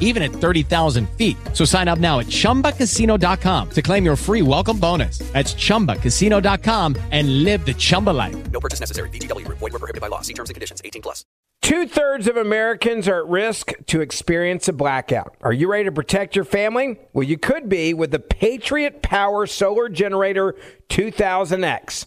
Speaker 10: even at 30,000 feet. So sign up now at chumbacasino.com to claim your free welcome bonus. That's chumbacasino.com and live the Chumba life.
Speaker 11: No purchase necessary. VGW Group. Void were prohibited by law. See terms and conditions. 18 plus.
Speaker 12: Two thirds of Americans are at risk to experience a blackout. Are you ready to protect your family? Well, you could be with the Patriot Power Solar Generator 2000X.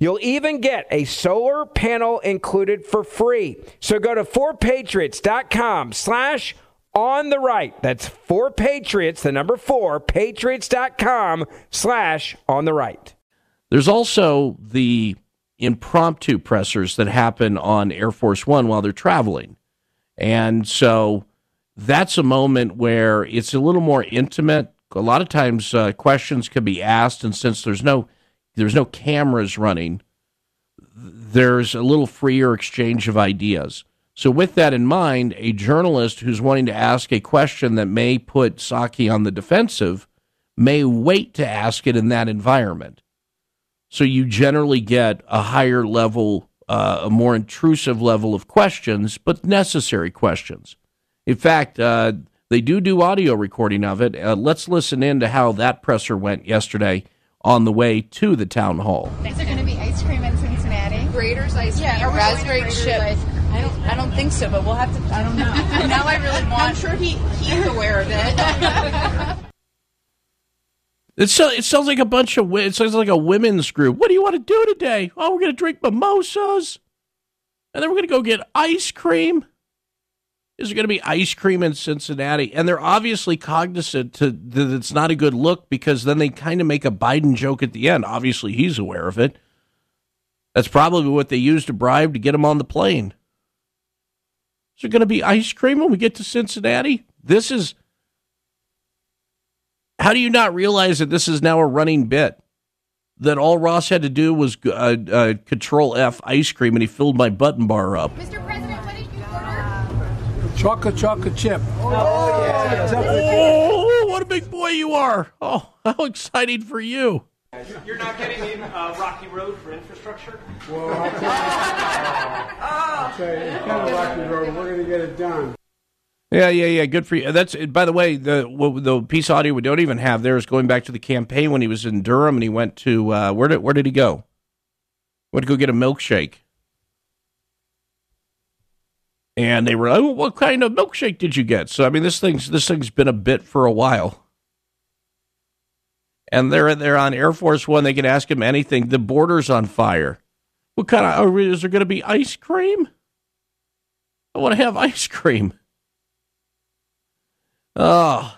Speaker 12: You'll even get a solar panel included for free. So go to 4patriots.com slash on the right. That's 4patriots, the number 4, patriots.com slash on the right.
Speaker 1: There's also the impromptu pressers that happen on Air Force One while they're traveling. And so that's a moment where it's a little more intimate. A lot of times uh, questions can be asked, and since there's no there's no cameras running, there's a little freer exchange of ideas. So, with that in mind, a journalist who's wanting to ask a question that may put Psaki on the defensive may wait to ask it in that environment. So, you generally get a higher level, uh, a more intrusive level of questions, but necessary questions. In fact, uh, they do do audio recording of it. Uh, let's listen in to how that presser went yesterday on the way to the town hall.
Speaker 13: Is there going to be ice cream in Cincinnati? Graeter's ice cream. Yeah, raspberry chip. I don't, I don't think so, but we'll have to. I don't know. now I really want. I'm sure he, he's aware of it.
Speaker 1: It, so, it sounds like a bunch of it sounds like a women's group. What do you want to do today? Oh, we're going to drink mimosas, and then we're going to go get ice cream. Is there going to be ice cream in Cincinnati? And they're obviously cognizant to, that it's not a good look because then they kind of make a Biden joke at the end. Obviously, he's aware of it. That's probably what they used to bribe to get him on the plane. Is there going to be ice cream when we get to Cincinnati? This is. How do you not realize that this is now a running bit? That all Ross had to do was uh, uh, control F ice cream and he filled my button bar up.
Speaker 13: Mr. President, what did you order?
Speaker 3: Chocolate chocolate chip.
Speaker 13: Oh, yeah.
Speaker 1: Oh, what a big boy you are. Oh, how exciting for you.
Speaker 14: You're not getting in uh, Rocky Road for infrastructure?
Speaker 3: Well, I'll tell you, it's kind of rocky road. We're going to get it done.
Speaker 1: Yeah, yeah, yeah. Good for you. That's by the way, the the piece of audio we don't even have there is going back to the campaign when he was in Durham and he went to uh, where did where did he go? Went to go get a milkshake, and they were like, oh, "What kind of milkshake did you get?" So I mean, this thing's this thing's been a bit for a while. and they're they're on Air Force One. They can ask him anything. The border's on fire. What kind of is there going to be ice cream? I want to have ice cream. Oh.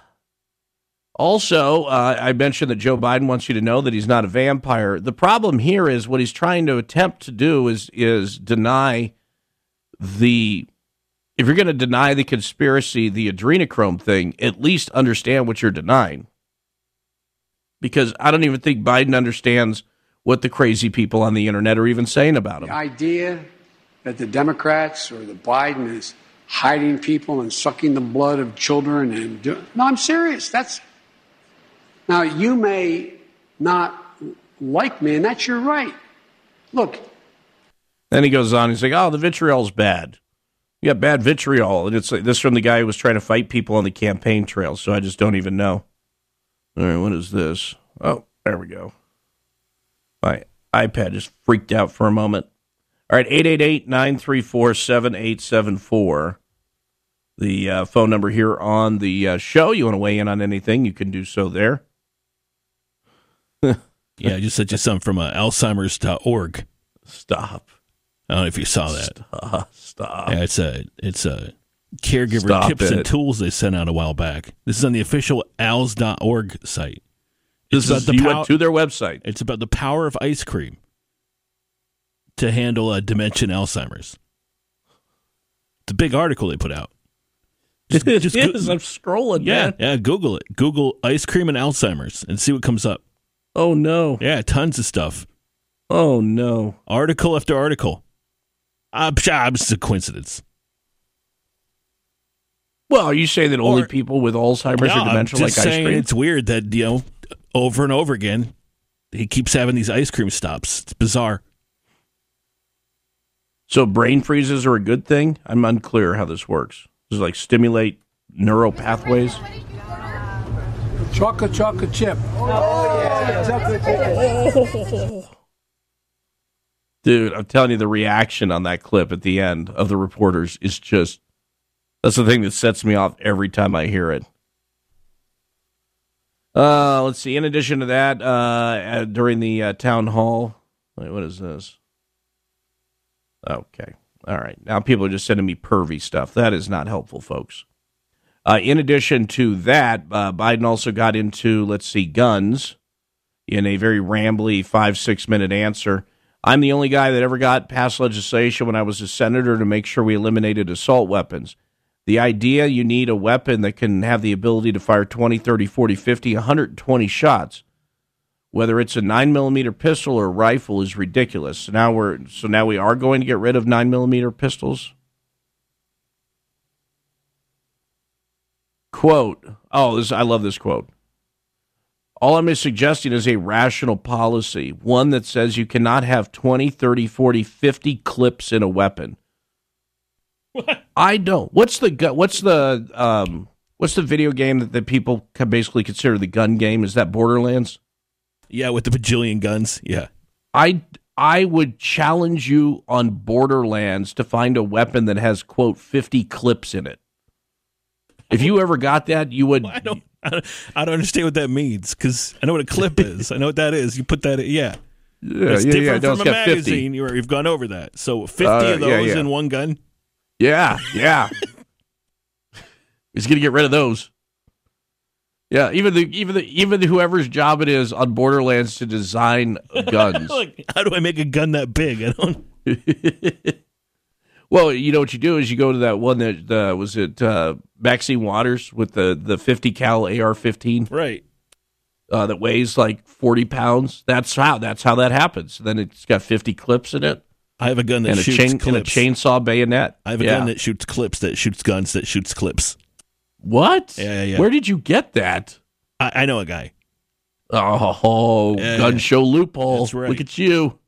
Speaker 1: Also, uh, I mentioned that Joe Biden wants you to know that he's not a vampire. The problem here is what he's trying to attempt to do is is deny the if you're going to deny the conspiracy, the adrenochrome thing, at least understand what you're denying. Because I don't even think Biden understands what the crazy people on the internet are even saying about him.
Speaker 3: The idea that the Democrats or the Biden is hiding people and sucking the blood of children and do, no, I'm serious. That's now you may not like me, and that's your right. Look.
Speaker 1: Then he goes on. He's like, "Oh, the vitriol's bad. You got bad vitriol, and it's like this from the guy who was trying to fight people on the campaign trail. So I just don't even know. All right, what is this? Oh, there we go. My iPad just freaked out for a moment. All right, 888 934 7874. The uh, phone number here on the uh, show. You want to weigh in on anything, you can do so there.
Speaker 2: yeah, I just sent you some from uh, Alzheimer's.org.
Speaker 1: Stop.
Speaker 2: I don't know if you saw that.
Speaker 1: Stop. Stop.
Speaker 2: Yeah, it's a it's a caregiver
Speaker 1: Stop
Speaker 2: tips
Speaker 1: it.
Speaker 2: and tools they sent out a while back. This is on the official alz.org site.
Speaker 1: This is- you went to their website.
Speaker 2: It's about the power of ice cream to handle uh, dementia and Alzheimer's. It's a big article they put out.
Speaker 1: It
Speaker 2: go-
Speaker 1: is. I'm scrolling,
Speaker 2: yeah,
Speaker 1: man.
Speaker 2: yeah. Google it. Google ice cream and Alzheimer's and see what comes up.
Speaker 1: Oh no.
Speaker 2: Yeah, tons of stuff.
Speaker 1: Oh no.
Speaker 2: Article after article. I'm sure it's a coincidence.
Speaker 1: Well, are you say that only
Speaker 2: Or-
Speaker 1: people with Alzheimer's
Speaker 2: No,
Speaker 1: or
Speaker 2: I'm
Speaker 1: dementia like
Speaker 2: just
Speaker 1: ice
Speaker 2: saying
Speaker 1: cream?
Speaker 2: It's weird that you know over and over again he keeps having these ice cream stops. It's bizarre.
Speaker 1: So brain freezes are a good thing? I'm unclear how this works. Does it like stimulate neural pathways?
Speaker 3: Chocolate, chocolate chip. Oh, yeah. Chocolate chip.
Speaker 1: Dude, I'm telling you, the reaction on that clip at the end of the reporters is just that's the thing that sets me off every time I hear it. Uh, let's see. In addition to that, uh, uh, during the uh, town hall, wait, what is this? Okay, all right. Now people are just sending me pervy stuff. That is not helpful, folks. Uh, in addition to that, uh, Biden also got into let's see, guns in a very rambly five six minute answer. I'm the only guy that ever got past legislation when I was a senator to make sure we eliminated assault weapons. The idea you need a weapon that can have the ability to fire 20, 30, 40, 50, 120 shots, whether it's a 9 millimeter pistol or rifle, is ridiculous. So now we're so now we are going to get rid of 9 millimeter pistols. Quote. Oh, this I love this quote. All I'm suggesting is a rational policy, one that says you cannot have 20, 30, 40, 50 clips in a weapon. I don't. What's the what's the um what's the video game that, that people can basically consider the gun game? Is that Borderlands?
Speaker 2: Yeah, with the bajillion guns. Yeah.
Speaker 1: I I would challenge you on Borderlands to find a weapon that has quote 50 clips in it. If you ever got that, you would
Speaker 2: I don't, I don't, I don't understand what that means because I know what a clip is. I know what that is. You put that, in, yeah.
Speaker 1: Yeah,
Speaker 2: it's
Speaker 1: yeah, yeah,
Speaker 2: different
Speaker 1: no,
Speaker 2: from a
Speaker 1: got 50.
Speaker 2: magazine. You have gone over that. So fifty
Speaker 1: Uh,
Speaker 2: of
Speaker 1: yeah,
Speaker 2: those
Speaker 1: yeah.
Speaker 2: in one gun.
Speaker 1: Yeah, yeah. He's gonna get rid of those. Yeah, even the even the even whoever's job it is on Borderlands to design guns.
Speaker 2: like, how do I make a gun that big? I don't.
Speaker 1: Well, you know what you do is you go to that one that uh, was it uh, Maxine Waters with the the fifty cal AR fifteen,
Speaker 2: right?
Speaker 1: Uh, that weighs like forty pounds. That's how that's how that happens. Then it's got fifty clips in it.
Speaker 2: I have a gun that
Speaker 1: and a
Speaker 2: shoots
Speaker 1: chain and a
Speaker 2: clips.
Speaker 1: chainsaw bayonet.
Speaker 2: I have a
Speaker 1: Yeah.
Speaker 2: gun that shoots clips. That shoots guns. That shoots clips.
Speaker 1: What?
Speaker 2: Yeah, yeah. yeah.
Speaker 1: Where did you get that?
Speaker 2: I, I know a guy.
Speaker 1: Oh,
Speaker 2: Yeah,
Speaker 1: gun show loophole.
Speaker 2: That's right.
Speaker 1: Look at you.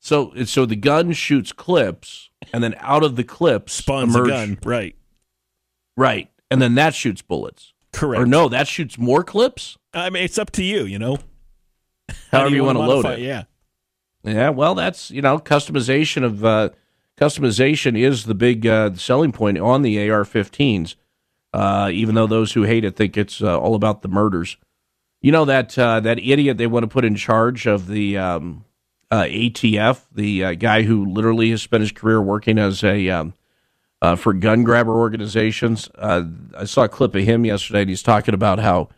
Speaker 1: So, so the gun shoots clips, and then out of the clips
Speaker 2: Spawns a gun. Right.
Speaker 1: right, and then that shoots bullets.
Speaker 2: Correct.
Speaker 1: Or no, that shoots more clips.
Speaker 2: I mean, it's up to you. You know.
Speaker 1: However you, want to load it.
Speaker 2: Yeah.
Speaker 1: Yeah, well, that's you know customization of uh, customization is the big uh, selling point on the AR-15s. Uh, even though those who hate it think it's uh, all about the murders. You know that uh, that idiot they want to put in charge of the um, uh, ATF, the uh, guy who literally has spent his career working as a um, uh, for gun grabber organizations. Uh, I saw a clip of him yesterday, and he's talking about how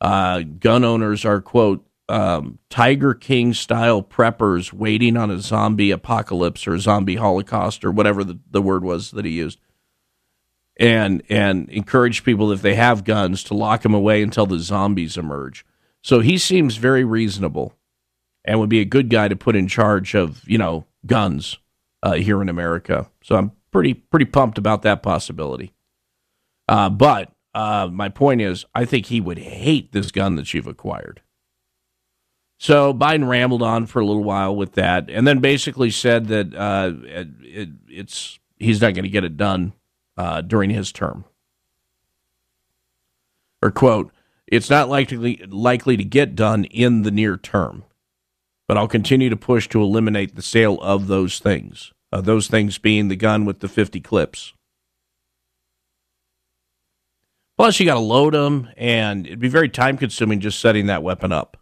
Speaker 1: uh, gun owners are quote um, Tiger King style preppers waiting on a zombie apocalypse or zombie holocaust or whatever the, the word was that he used. And and encourage people if they have guns to lock them away until the zombies emerge. So he seems very reasonable, and would be a good guy to put in charge of you know guns uh, here in America. So I'm pretty pretty pumped about that possibility. Uh, but uh, my point is, I think he would hate this gun that you've acquired. So Biden rambled on for a little while with that, and then basically said that uh, it, it, it's he's not going to get it done uh, during his term. Or quote, it's not likely likely to get done in the near term, but I'll continue to push to eliminate the sale of those things. Uh, those things being the gun with the 50 clips. Plus, you got to load them, and it'd be very time consuming just setting that weapon up.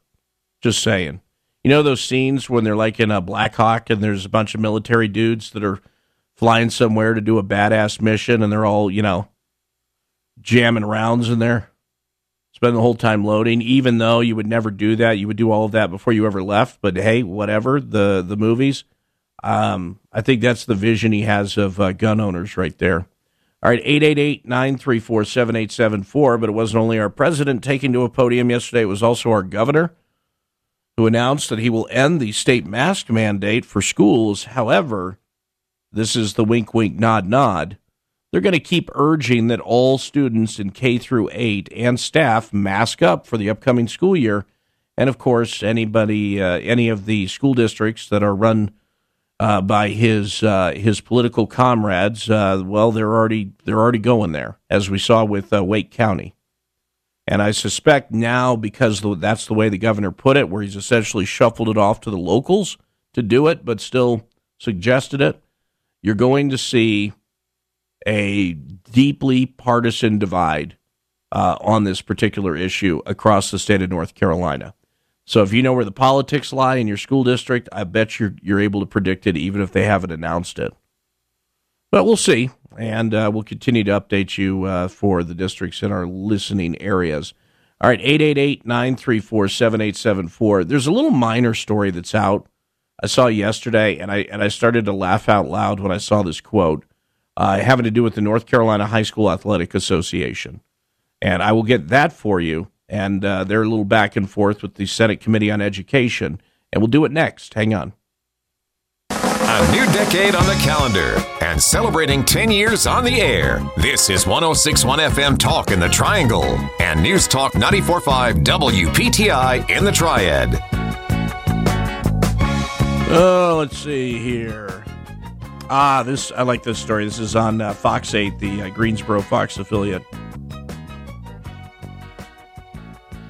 Speaker 1: Just saying. You know those scenes when they're like in a Black Hawk and there's a bunch of military dudes that are flying somewhere to do a badass mission and they're all, you know, jamming rounds in there? Spend the whole time loading, even though you would never do that. You would do all of that before you ever left. But hey, whatever, the, the movies. Um, I think that's the vision he has of uh, gun owners right there. All right, 888 934 7874. But it wasn't only our president taking to a podium yesterday, it was also our governor who announced that he will end the state mask mandate for schools. However, this is the wink, wink, nod, nod. They're going to keep urging that all students in K through 8 and staff mask up for the upcoming school year. And of course, anybody, uh, any of the school districts that are run uh, by his uh, his political comrades, uh, well, they're already they're already going there, as we saw with uh, Wake County. And I suspect now, because that's the way the governor put it, where he's essentially shuffled it off to the locals to do it, but still suggested it, you're going to see a deeply partisan divide uh, on this particular issue across the state of North Carolina. So if you know where the politics lie in your school district, I bet you're you're able to predict it, even if they haven't announced it. But we'll see and uh, we'll continue to update you uh, for the districts in our listening areas. All right, 888 934 7874. There's a little minor story that's out. I saw yesterday, and I, and I started to laugh out loud when I saw this quote uh, having to do with the North Carolina High School Athletic Association. And I will get that for you. And uh, they're a little back and forth with the Senate Committee on Education. And we'll do it next. Hang on.
Speaker 5: A new decade on the calendar and celebrating 10 years on the air. This is 1061 FM Talk in the Triangle and News Talk 945 WPTI in the Triad.
Speaker 1: Oh, let's see here. Ah, this I like this story. This is on uh, Fox 8, the uh, Greensboro Fox affiliate.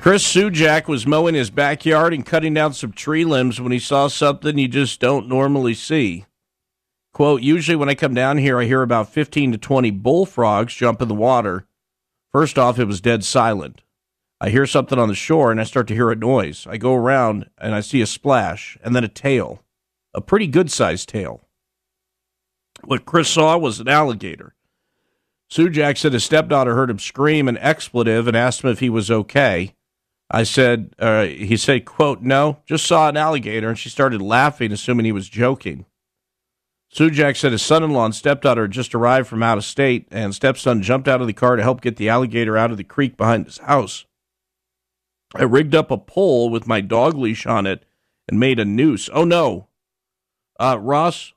Speaker 1: Chris Sujak was mowing his backyard and cutting down some tree limbs when he saw something you just don't normally see. Quote, usually when I come down here, I hear about 15 to 20 bullfrogs jump in the water. First off, it was dead silent. I hear something on the shore and I start to hear a noise. I go around and I see a splash and then a tail, a pretty good sized tail. What Chris saw was an alligator. Sujak said his stepdaughter heard him scream an expletive and asked him if he was okay. I said, uh, he said, quote, no, just saw an alligator. And she started laughing, assuming he was joking. Sujak said his son in law and stepdaughter had just arrived from out of state, and stepson jumped out of the car to help get the alligator out of the creek behind his house. I rigged up a pole with my dog leash on it and made a noose. Oh, no. Uh, Ross,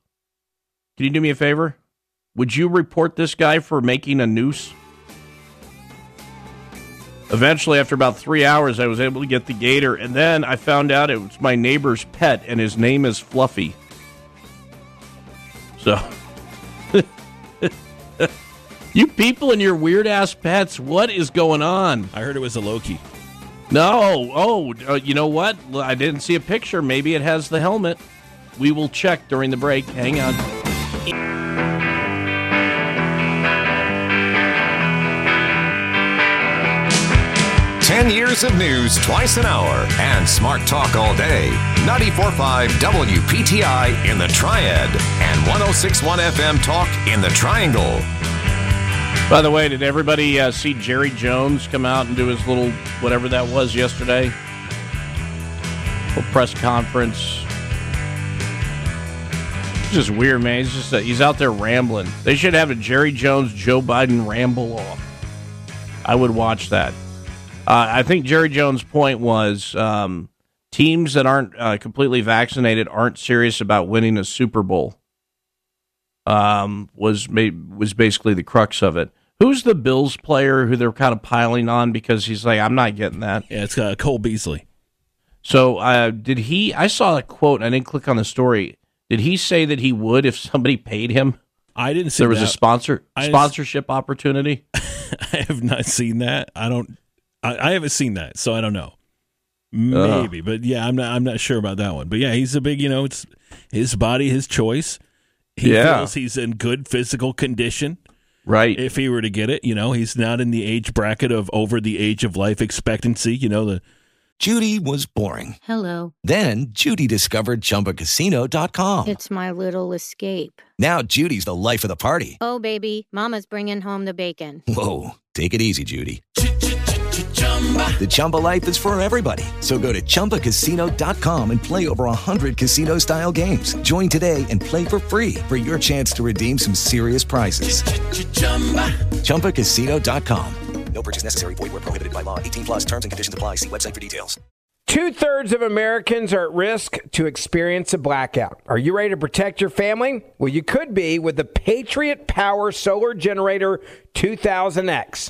Speaker 1: can you do me a favor? Would you report this guy for making a noose? Eventually, after about three hours, I was able to get the gator, and then I found out it was my neighbor's pet, and his name is Fluffy. So, you people and your weird ass pets, what is going on?
Speaker 2: I heard it was a Loki.
Speaker 1: No, oh, uh, you know what? I didn't see a picture. Maybe it has the helmet. We will check during the break. Hang on.
Speaker 5: 10 10 years of news twice an hour and smart talk all day. 94.5 WPTI in the Triad and 106.1 FM Talk in the Triangle.
Speaker 1: By the way, did everybody uh, see Jerry Jones come out and do his little whatever that was yesterday? Little press conference. It's just weird, man. He's just uh, he's out there rambling. They should have a Jerry Jones Joe Biden ramble off. I would watch that. Uh, I think Jerry Jones' point was um, teams that aren't uh, completely vaccinated aren't serious about winning a Super Bowl. Um, was was basically the crux of it. Who's the Bills player who they're kind of piling on because he's like, I'm not getting that.
Speaker 2: Yeah, it's uh, Cole Beasley.
Speaker 1: So uh, did he? I saw a quote. I didn't click on the story. Did he say that he would if somebody paid him?
Speaker 2: I didn't see
Speaker 1: there was
Speaker 2: that.
Speaker 1: a sponsor sponsorship opportunity.
Speaker 2: I have not seen that. I don't. I, I haven't seen that, so I don't know. Uh-huh. Maybe, but yeah, I'm not. I'm not sure about that one. But yeah, he's a big. You know, it's his body, his choice. He
Speaker 1: Yeah.
Speaker 2: feels he's in good physical condition.
Speaker 1: Right.
Speaker 2: If he were to get it, you know, he's not in the age bracket of over the age of life expectancy. You know, the
Speaker 15: Judy was boring.
Speaker 16: Hello.
Speaker 15: Then Judy discovered ChumbaCasino.com.
Speaker 16: It's my little escape.
Speaker 15: Now Judy's the life of the party.
Speaker 16: Oh, baby, Mama's bringing home the bacon.
Speaker 15: Whoa, take it easy, Judy. The Chumba life is for everybody. So go to ChumbaCasino.com and play over 100 casino-style games. Join today and play for free for your chance to redeem some serious prizes. ChumbaCasino.com.
Speaker 11: No purchase necessary. Void where prohibited by law. 18 plus terms and conditions apply. See website for details.
Speaker 12: Two thirds of Americans are at risk to experience a blackout. Are you ready to protect your family? Well, you could be with the Patriot Power Solar Generator 2000X.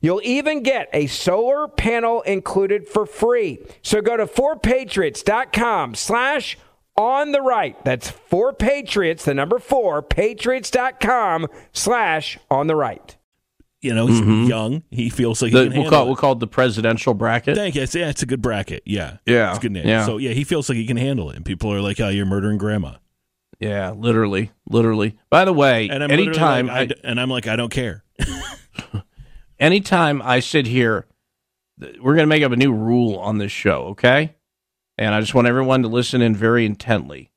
Speaker 12: You'll even get a solar panel included for free. So go to 4patriots.com slash on the right. That's 4patriots, the number 4, patriots.com slash on the right.
Speaker 2: you know he's
Speaker 1: Mhm.
Speaker 2: young. He feels like he
Speaker 1: The,
Speaker 2: can
Speaker 1: we'll
Speaker 2: handle
Speaker 1: call
Speaker 2: it.
Speaker 1: we'll call it the presidential bracket.
Speaker 2: Thank you. It's, yeah, it's a good bracket. Yeah,
Speaker 1: Yeah,
Speaker 2: it's a good name.
Speaker 1: yeah.
Speaker 2: So yeah, he feels like he can handle it, and people are like, "Oh, you're murdering grandma."
Speaker 1: Yeah, literally, literally. By the way,
Speaker 2: And I'm
Speaker 1: anytime
Speaker 2: like, I d- and I'm like, I don't care.
Speaker 1: anytime I sit here, we're going to make up a new rule on this show, okay? And I just want everyone to listen in very intently.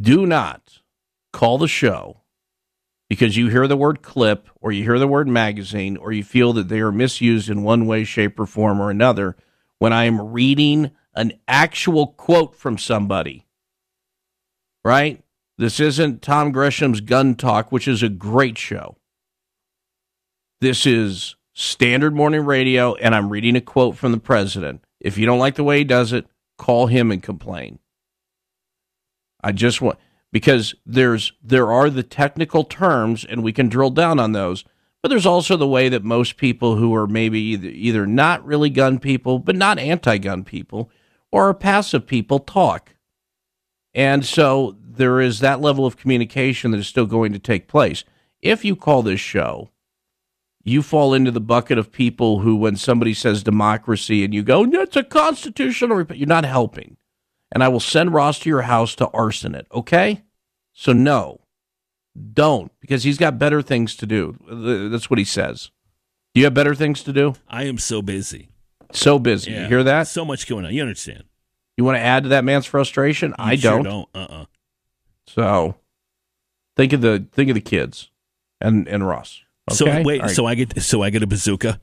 Speaker 1: Do not call the show because you hear the word clip or you hear the word magazine or you feel that they are misused in one way, shape, or form or another when I am reading an actual quote from somebody. Right? This isn't Tom Gresham's Gun Talk, which is a great show. This is standard morning radio, and I'm reading a quote from the president. If you don't like the way he does it, call him and complain. I just want because there's there are the technical terms, and we can drill down on those. But there's also the way that most people who are maybe either, either not really gun people, but not anti-gun people, or are passive people talk. And so there is that level of communication that is still going to take place. If you call this show, you fall into the bucket of people who, when somebody says democracy and you go, it's a constitutional, rep-" you're not helping. And I will send Ross to your house to arson it, okay? So, no, don't, because he's got better things to do. That's what he says. Do you have better things to do?
Speaker 2: I am so busy.
Speaker 1: So busy.
Speaker 2: Yeah.
Speaker 1: You hear that?
Speaker 2: So much going on. You understand?
Speaker 1: You want to add to that man's frustration? I
Speaker 2: sure
Speaker 1: don't.
Speaker 2: don't. Uh. uh
Speaker 1: So think of the think of the kids and and Ross.
Speaker 2: So wait.
Speaker 1: All right.
Speaker 2: So I get. So I get a bazooka.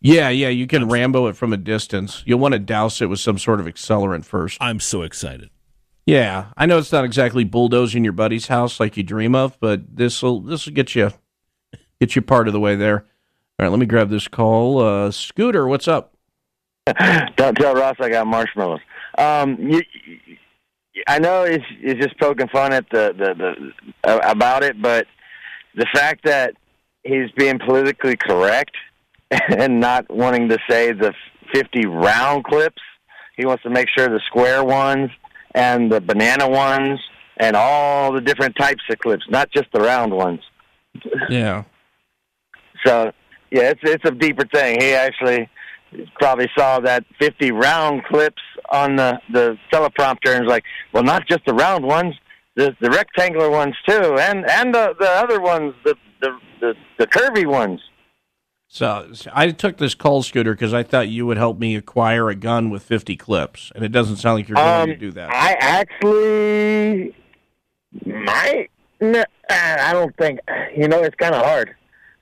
Speaker 1: yeah, yeah, you can Rambo it from a distance. You'll want to douse it with some sort of accelerant first.
Speaker 2: I'm so excited.
Speaker 1: Yeah, I know it's not exactly bulldozing your buddy's house like you dream of, but this will this will get you get you part of the way there. All right, let me grab this call. Uh, Scooter, what's up?
Speaker 17: Don't tell Ross I got marshmallows. Um, you, you- I know it's, it's just poking fun at the, the, the uh, about it, but the fact that he's being politically correct and not wanting to say the 50 round clips. He wants to make sure the square ones and the banana ones and all the different types of clips, not just the round ones.
Speaker 1: Yeah.
Speaker 17: So yeah, it's it's a deeper thing. He actually probably saw that 50 round clips on the the teleprompter and was like, well, not just the round ones, the the rectangular ones too, and and the the other ones, the the the, the curvy ones.
Speaker 1: So, so I took this coal scooter because I thought you would help me acquire a gun with 50 clips, and it doesn't sound like you're going
Speaker 17: Um,
Speaker 1: to do that.
Speaker 17: I actually might. n- I don't think. You know, it's kind of hard.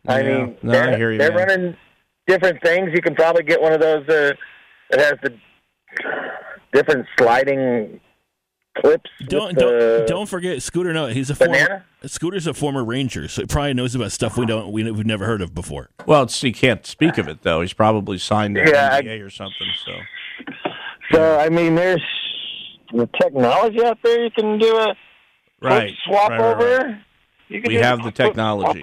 Speaker 17: I
Speaker 1: Yeah.
Speaker 17: mean,
Speaker 1: No,
Speaker 17: they're,
Speaker 1: you,
Speaker 17: they're running different things. You can probably get one of those uh, that has the different sliding clips.
Speaker 2: Don't
Speaker 17: with
Speaker 2: don't
Speaker 17: the-
Speaker 2: don't forget Scooter. No, he's a former Scooter's a former Ranger, so he probably knows about stuff we don't we, we've never heard of before.
Speaker 1: Well, it's, he can't speak of it though. He's probably signed an
Speaker 17: Yeah, I-
Speaker 1: or something. So
Speaker 17: So I mean, there's the technology out there. You can do a
Speaker 1: right,
Speaker 17: swap
Speaker 1: right, right,
Speaker 17: over.
Speaker 1: right.
Speaker 17: You can
Speaker 1: We have the technology.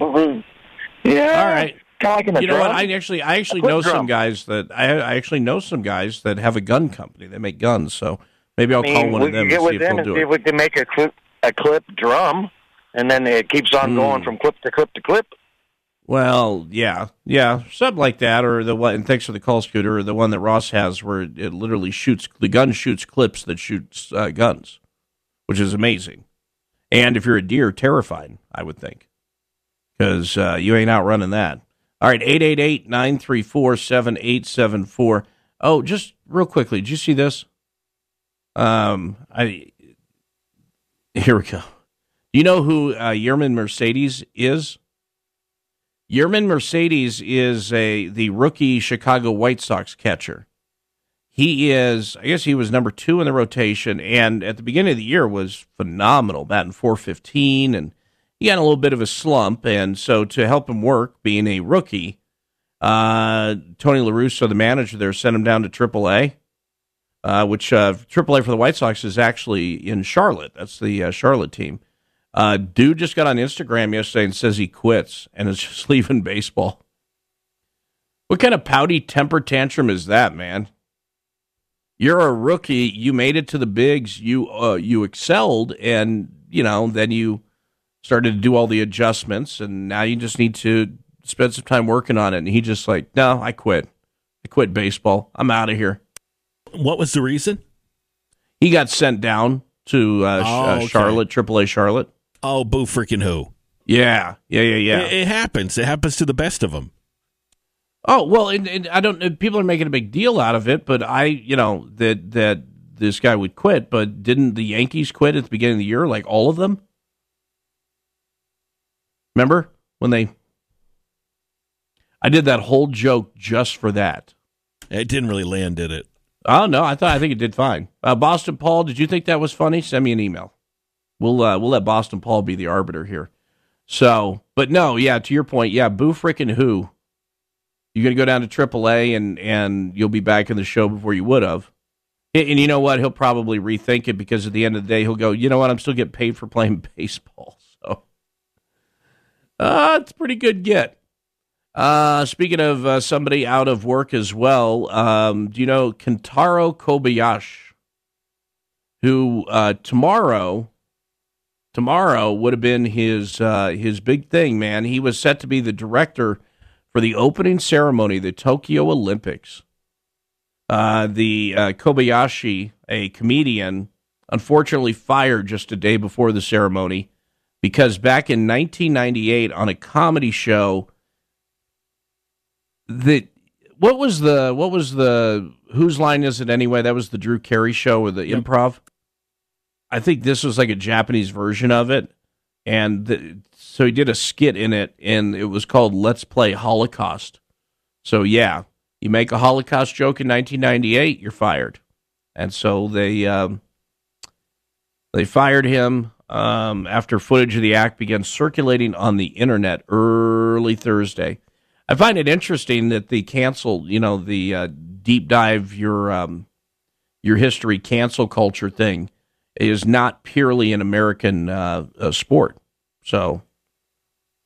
Speaker 17: Yeah.
Speaker 1: All right.
Speaker 17: Kind of like in a
Speaker 1: You know what? I actually, I actually
Speaker 17: quick
Speaker 1: know some guys that I, I actually know some guys that have a gun company. They make guns, so maybe I'll
Speaker 17: I mean,
Speaker 1: call one of them and see if they'll
Speaker 17: and
Speaker 1: do
Speaker 17: see
Speaker 1: it.
Speaker 17: if we can make a clip a clip drum, and then it keeps on
Speaker 1: Hmm.
Speaker 17: going from clip to clip to clip.
Speaker 1: Well, yeah, yeah, something like that, or the one. And thanks for the call, Scooter, or the one that Ross has, where it literally shoots the gun shoots clips that shoots uh, guns, which is amazing. And if you're a deer, terrifying, I would think, because uh, you ain't outrunning that. All right, 888-934-7874. Oh, just real quickly, did you see this? Um, I here we go. You know who uh, Yermín Mercedes is? Yermín Mercedes is a the rookie Chicago White Sox catcher. He is, I guess he was number two in the rotation, and at the beginning of the year was phenomenal, batting 415, and he had a little bit of a slump, and so to help him work, being a rookie, uh, Tony La Russa, the manager there, sent him down to AAA, uh, which uh, AAA for the White Sox is actually in Charlotte. That's the uh, Charlotte team. Uh, dude just got on Instagram yesterday and says he quits and is just leaving baseball. What kind of pouty temper tantrum is that, man? You're a rookie. You made it to the bigs. You uh, you excelled, and you know then you started to do all the adjustments, and now you just need to spend some time working on it. And he just like, no, I quit. I quit baseball. I'm out of here.
Speaker 2: What was the reason?
Speaker 1: He got sent down to uh,
Speaker 2: Oh,
Speaker 1: uh,
Speaker 2: okay.
Speaker 1: Charlotte, AAA Charlotte.
Speaker 2: Oh, boo freaking who?
Speaker 1: Yeah, yeah, yeah, yeah.
Speaker 2: It, it happens. It happens to the best of them.
Speaker 1: Oh well, and, and I don't. People are making a big deal out of it, but I, you know, that that this guy would quit. But didn't the Yankees quit at the beginning of the year? Like all of them. Remember when they? I did that whole joke just for that.
Speaker 2: It didn't really land, did it?
Speaker 1: Oh no, I thought I think it did fine. Uh, Boston Paul, did you think that was funny? Send me an email. We'll uh, we'll let Boston Paul be the arbiter here. So, but no, yeah, to your point, yeah, boo frickin' who? You're gonna go down to AAA and and you'll be back in the show before you would have. And, and you know what? He'll probably rethink it because at the end of the day, he'll go, you know what? I'm still getting paid for playing baseball. So, uh, it's pretty good get. Uh, speaking of uh, somebody out of work as well, um, do you know Kentaro Kobayashi, who uh, tomorrow, tomorrow would have been his uh, his big thing, man. He was set to be the director for the opening ceremony the Tokyo Olympics. Uh, the uh, Kobayashi, a comedian, unfortunately fired just a day before the ceremony because back in 1998 on a comedy show the what was the what was the whose line is it anyway? That was the Drew Carey show or the improv. I think this was like a Japanese version of it, and the, so he did a skit in it, and it was called "Let's Play Holocaust." So yeah, you make a Holocaust joke in 1998, you're fired, and so they um, they fired him um, after footage of the act began circulating on the internet early Thursday. I find it interesting that the cancel, you know, the uh, deep dive your um, your history cancel culture thing is not purely an American uh, uh, sport. So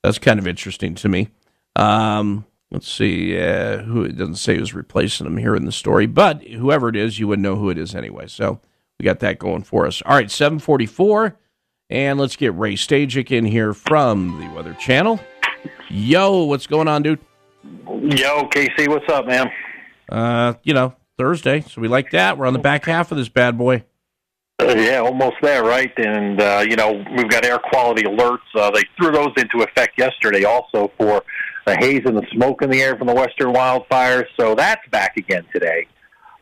Speaker 1: that's kind of interesting to me. Um, Let's see uh, who it doesn't say who's replacing him here in the story, but whoever it is, you would know who it is anyway. So we got that going for us. All right, 744. And let's get Ray Stajic in here from the Weather Channel. Yo, what's going on, dude?
Speaker 18: Yo, Casey, what's up, man?
Speaker 1: Uh, you know, Thursday, so we like that. We're on the back half of this bad boy.
Speaker 18: Uh, yeah, almost there, right? And uh, you know, we've got air quality alerts. Uh, they threw those into effect yesterday, also for the haze and the smoke in the air from the western wildfires. So that's back again today.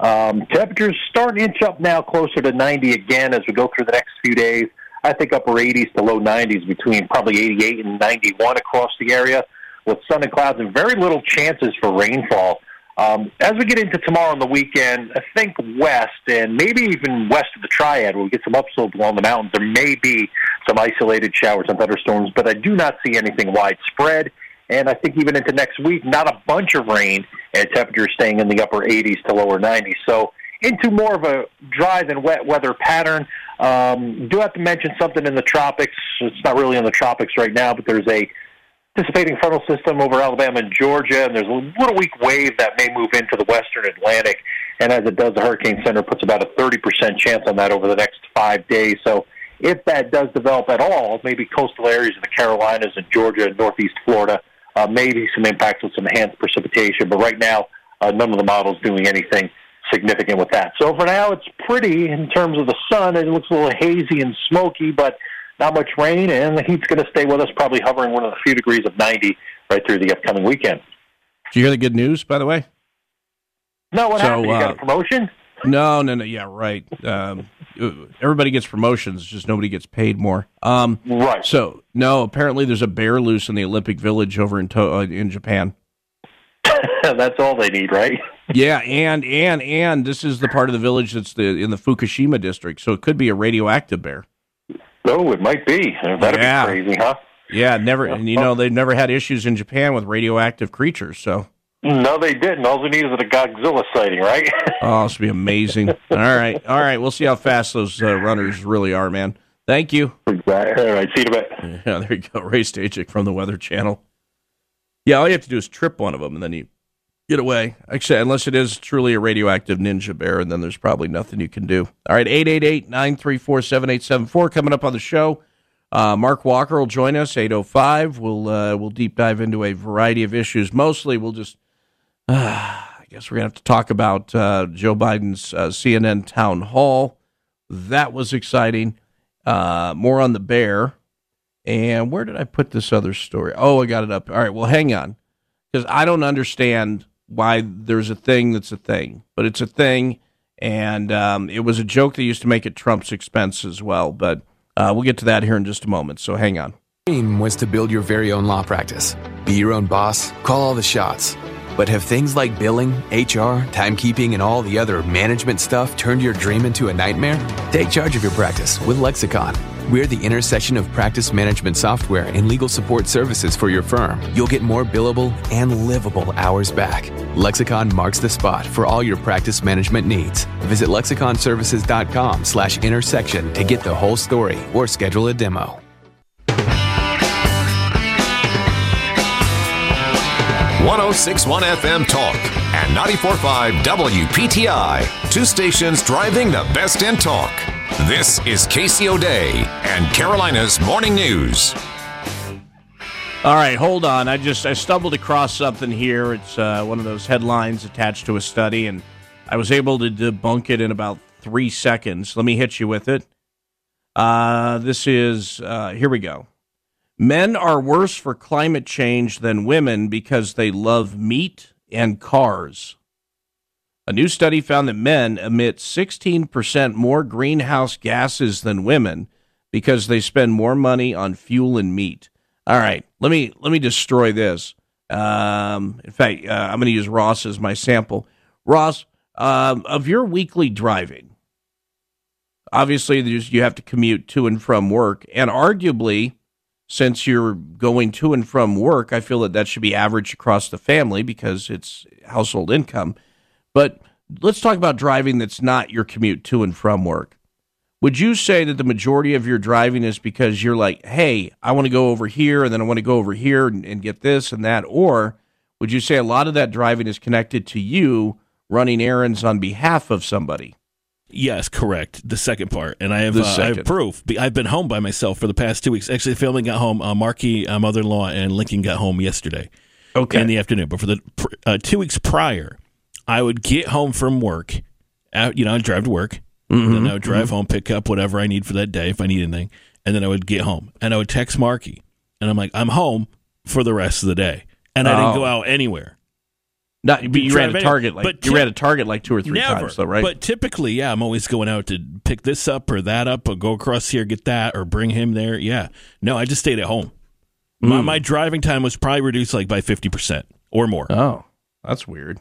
Speaker 18: Um, temperatures starting to inch up now, closer to 90 again as we go through the next few days. I think upper 80s to low 90s between probably 88 and 91 across the area, with sun and clouds and very little chances for rainfall. Um, as we get into tomorrow and the weekend, I think west and maybe even west of the Triad, where we get some upslopes along the mountains, there may be some isolated showers and thunderstorms, but I do not see anything widespread. And I think even into next week, not a bunch of rain and temperatures staying in the upper 80s to lower 90s. So into more of a dry than wet weather pattern. Um, do have to mention something in the tropics. It's not really in the tropics right now, but there's a dissipating frontal system over Alabama and Georgia, and there's a little weak wave that may move into the western Atlantic. And as it does, the Hurricane Center puts about a 30% chance on that over the next five days. So if that does develop at all, maybe coastal areas in the Carolinas and Georgia and northeast Florida, uh, maybe some impacts with some enhanced precipitation. But right now, uh, none of the models doing anything significant with that. So for now, it's pretty in terms of the sun. It looks a little hazy and smoky, but not much rain, and the heat's going to stay with us, probably hovering one of the few degrees of 90 right through the upcoming weekend.
Speaker 1: Did you hear the good news, by the way?
Speaker 18: No, what
Speaker 1: So,
Speaker 18: happened? You got
Speaker 1: uh,
Speaker 18: a promotion?
Speaker 1: No, no, no. Yeah, right. Um, everybody gets promotions, just nobody gets paid more. Um,
Speaker 18: right.
Speaker 1: So no, apparently there's a bear loose in the Olympic Village over in to- uh, in Japan.
Speaker 18: That's all they need, right?
Speaker 1: Yeah, and and and this is the part of the village that's the in the Fukushima district, so it could be a radioactive bear.
Speaker 18: Oh, it might be. That'd
Speaker 1: Yeah.
Speaker 18: be crazy, huh?
Speaker 1: Yeah, never. And you know they've never had issues in Japan with radioactive creatures. So
Speaker 18: No, they didn't. All they need is a Godzilla sighting, right?
Speaker 1: oh, this would be amazing. all right, all right. We'll see how fast those uh, runners really are, man. Thank you.
Speaker 18: All right, see you in a bit.
Speaker 1: Yeah, there you go. Ray Stajic from the Weather Channel. Yeah, all you have to do is trip one of them, and then you get away. Actually, unless it is truly a radioactive ninja bear, and then there's probably nothing you can do. All right, 888-934-7874 coming up on the show. Uh, Mark Walker will join us, 805. We'll, uh, we'll deep dive into a variety of issues. Mostly, we'll just, uh, I guess we're going to have to talk about uh, Joe Biden's uh, CNN town hall. That was exciting. Uh, more on the bear. And where did I put this other story? Oh, I got it up. All right, well, hang on. Because I don't understand why there's a thing that's a thing, but it's a thing. And um, it was a joke that used to make at Trump's expense as well. But uh, we'll get to that here in just a moment. So hang on.
Speaker 19: dream was to build your very own law practice. Be your own boss, call all the shots. But have things like billing, HR, timekeeping, and all the other management stuff turned your dream into a nightmare? Take charge of your practice with Lexicon. We're the intersection of practice management software and legal support services for your firm. You'll get more billable and livable hours back. Lexicon marks the spot for all your practice management needs. Visit lexiconservices.com slash intersection to get the whole story or schedule a demo.
Speaker 5: 1061 FM Talk and 945 WPTI. Two stations driving the best in talk. This is Casey O'Day and Carolina's Morning News.
Speaker 1: All right, hold on. I just I stumbled across something here. It's uh, one of those headlines attached to a study, and I was able to debunk it in about three seconds. Let me hit you with it. Uh, this is uh, here we go. Men are worse for climate change than women because they love meat and cars. A new study found that men emit 16% more greenhouse gases than women because they spend more money on fuel and meat. All right, let me let me destroy this. Um, in fact, uh, I'm going to use Ross as my sample. Ross, um, of your weekly driving, obviously you have to commute to and from work, and arguably, since you're going to and from work, I feel that that should be averaged across the family because it's household income. But let's talk about driving that's not your commute to and from work. Would you say that the majority of your driving is because you're like, hey, I want to go over here and then I want to go over here and, and get this and that? Or would you say a lot of that driving is connected to you running errands on behalf of somebody?
Speaker 2: Yes, correct. The second part, and I have, uh, I have proof. I've been home by myself for the past two weeks. Actually, the family got home. Uh, Marky, uh, mother-in-law, and Lincoln got home yesterday.
Speaker 1: Okay.
Speaker 2: in the afternoon. But for the uh, two weeks prior, I would get home from work. Out, you know, I'd drive to work.
Speaker 1: Mm-hmm.
Speaker 2: Then I would drive home, pick up whatever I need for that day if I need anything, and then I would get home and I would text Marky, and I'm like, I'm home for the rest of the day, and I didn't
Speaker 1: Oh.
Speaker 2: go out anywhere.
Speaker 1: Not, but you ran a. Target like
Speaker 2: But
Speaker 1: you ran a Target like two or three
Speaker 2: Never.
Speaker 1: times, though, right?
Speaker 2: But typically, yeah, I'm always going out to pick this up or that up or go across here, get that, or bring him there. Yeah. No, I just stayed at home. My,
Speaker 1: Mm.
Speaker 2: my driving time was probably reduced like by 50% or more.
Speaker 1: Oh, that's weird.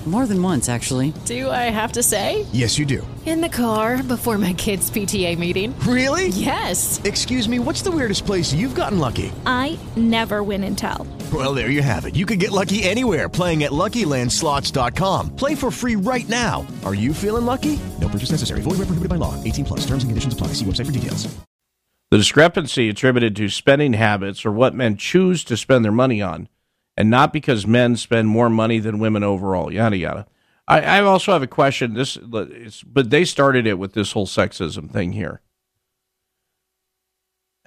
Speaker 20: More than once, actually.
Speaker 21: Do I have to say?
Speaker 22: Yes, you do.
Speaker 21: In the car before my kids' PTA meeting.
Speaker 22: Really?
Speaker 21: Yes.
Speaker 22: Excuse me, what's the weirdest place you've gotten lucky?
Speaker 23: I never win and tell.
Speaker 22: Well, there you have it. You can get lucky anywhere playing at LuckyLandSlots.com. Play for free right now. Are you feeling lucky? No purchase necessary. Void where prohibited by law. 18 plus. Terms and conditions apply. See website for details.
Speaker 1: The discrepancy attributed to spending habits or what men choose to spend their money on, and not because men spend more money than women overall. Yada yada. I, I also have a question. This, but they started it with this whole sexism thing here.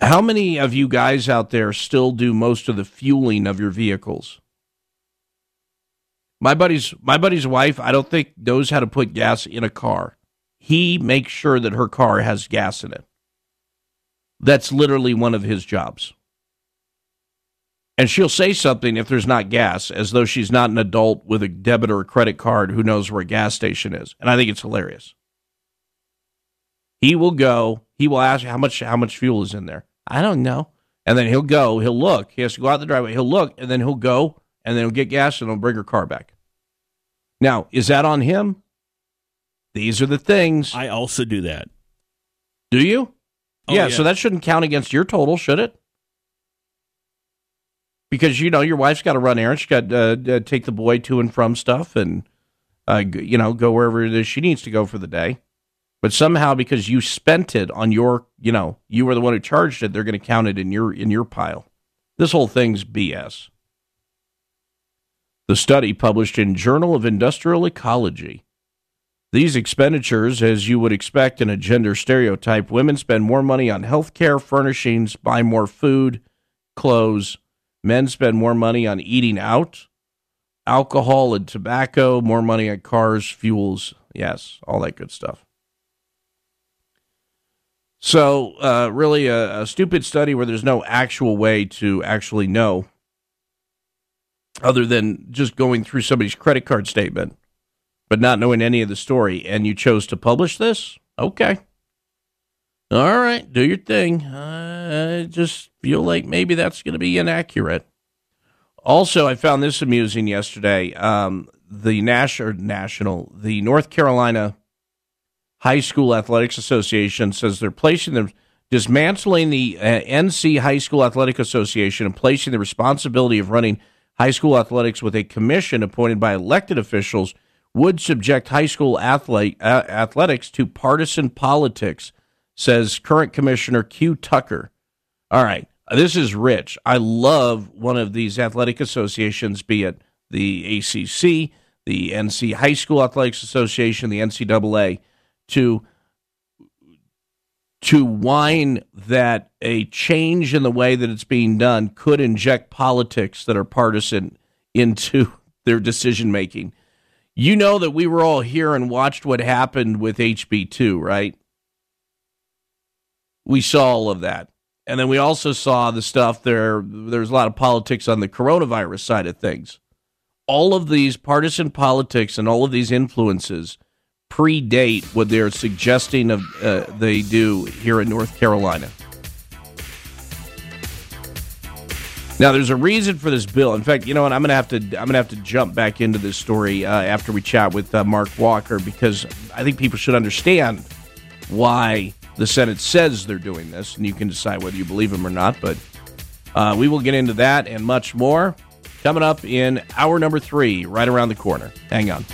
Speaker 1: How many of you guys out there still do most of the fueling of your vehicles? My buddy's my buddy's wife, I don't think knows how to put gas in a car. He makes sure that her car has gas in it. That's literally one of his jobs. And she'll say something if there's not gas, as though she's not an adult with a debit or a credit card who knows where a gas station is. And I think it's hilarious. He will go, he will ask how much how much fuel is in there. I don't know. And then he'll go, he'll look. He has to go out the driveway. He'll look, and then he'll go, and then he'll get gas and he'll bring her car back. Now, is that on him? These are the things.
Speaker 2: I also do that.
Speaker 1: Do you?
Speaker 2: Oh,
Speaker 1: yeah,
Speaker 2: yeah.
Speaker 1: so that shouldn't count against your total, should it? Because you know your wife's got to run errands, she got to uh, uh, take the boy to and from stuff, and uh, you know go wherever it is she needs to go for the day. But somehow, because you spent it on your, you know, you were the one who charged it, they're going to count it in your in your pile. This whole thing's BS. The study published in Journal of Industrial Ecology. These expenditures, as you would expect in a gender stereotype, women spend more money on health care, furnishings, buy more food, clothes. Men spend more money on eating out, alcohol and tobacco, more money on cars, fuels, yes, all that good stuff. So, uh, really, a, a stupid study where there's no actual way to actually know, other than just going through somebody's credit card statement, but not knowing any of the story. And you chose to publish this? Okay. All right, do your thing. I just feel like maybe that's going to be inaccurate. Also, I found this amusing yesterday. Um, the national, national, the North Carolina High School Athletics Association says they're placing them dismantling the uh, NC High School Athletic Association and placing the responsibility of running high school athletics with a commission appointed by elected officials would subject high school athlete, uh, athletics to partisan politics, says current commissioner Que Tucker. All right, this is rich. I love one of these athletic associations, be it the ACC, the NC High School Athletics Association, the NCAA, to to whine that a change in the way that it's being done could inject politics that are partisan into their decision making. You know that we were all here and watched what happened with HB2, right? We saw all of that. And then we also saw the stuff there there's a lot of politics on the coronavirus side of things. All of these partisan politics and all of these influences predate what they're suggesting of uh, they do here in North Carolina. Now, there's a reason for this bill. In fact, you know what? I'm gonna have to I'm gonna have to jump back into this story uh, after we chat with uh, Mark Walker because I think people should understand why the Senate says they're doing this, and you can decide whether you believe them or not. But uh, we will get into that and much more coming up in hour number three, right around the corner. Hang on.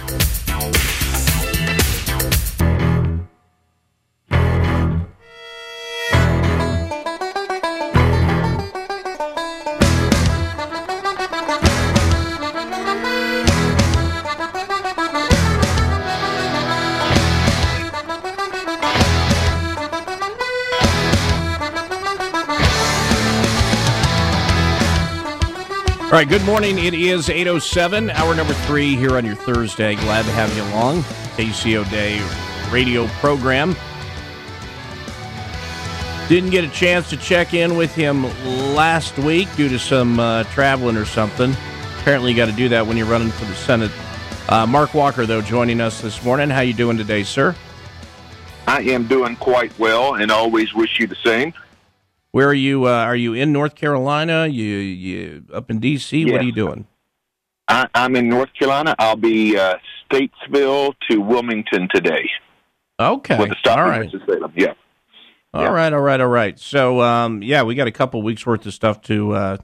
Speaker 1: All right, good morning. It is 8.07, hour number three here on your Thursday. Glad to have you along. KCO Day radio program. Didn't get a chance to check in with him last week due to some uh, traveling or something. Apparently, you got to do that when you're running for the Senate. Uh, Mark Walker, though, joining us this morning. How you doing today, sir?
Speaker 24: I am doing quite well, and always wish you the same.
Speaker 1: Where are you? Uh, are you in North Carolina? You you up in D.C.? What are you doing?
Speaker 24: I, I'm in North Carolina. I'll be uh, Statesville to Wilmington today.
Speaker 1: Okay,
Speaker 24: With the stop
Speaker 1: all right.
Speaker 24: Winston-Salem. Yeah.
Speaker 1: All right, all right, all right. So, um, yeah, we got a couple weeks worth of stuff to uh,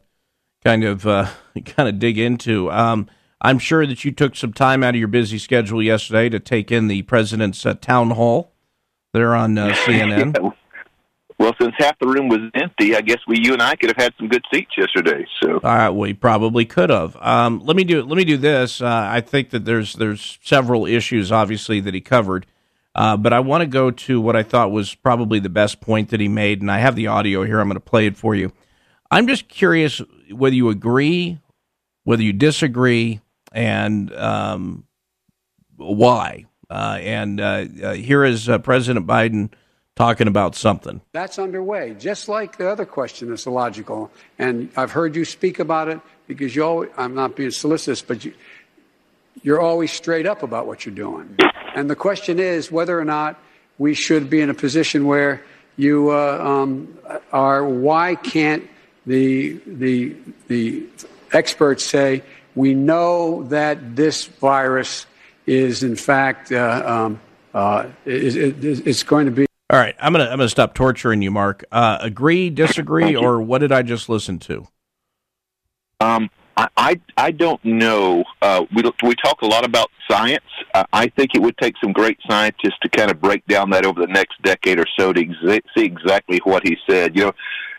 Speaker 1: kind of uh, kind of dig into. Um, I'm sure that you took some time out of your busy schedule yesterday to take in the president's uh, town hall there on uh, CNN.
Speaker 24: Well, since half the room was empty, I guess we, you and I, could have had some good seats yesterday. So,
Speaker 1: we probably could have. Um, let me do. Let me do this. Uh, I think that there's there's several issues, obviously, that he covered, uh, but I want to go to what I thought was probably the best point that he made, and I have the audio here. I'm going to play it for you. I'm just curious whether you agree, whether you disagree, and um, why. Uh, and uh, uh, here is President Biden talking about something.
Speaker 3: That's underway, just like the other question that's illogical. And I've heard you speak about it because you always, I'm not being solicitous, but you, you're always straight up about what you're doing. And the question is whether or not we should be in a position where you uh, um, are, why can't the, the, the experts say, we know that this virus is in fact, uh, um, uh, is, is, it's going to be.
Speaker 1: All right, I'm gonna I'm gonna stop torturing you, Mark. Uh, agree, disagree, or what did I just listen to?
Speaker 24: um, I, I, I don't know. Uh, we, we talk a lot about science. Uh, I think it would take some great scientists to kind of break down that over the next decade or so to exa- see exactly what he said. You know,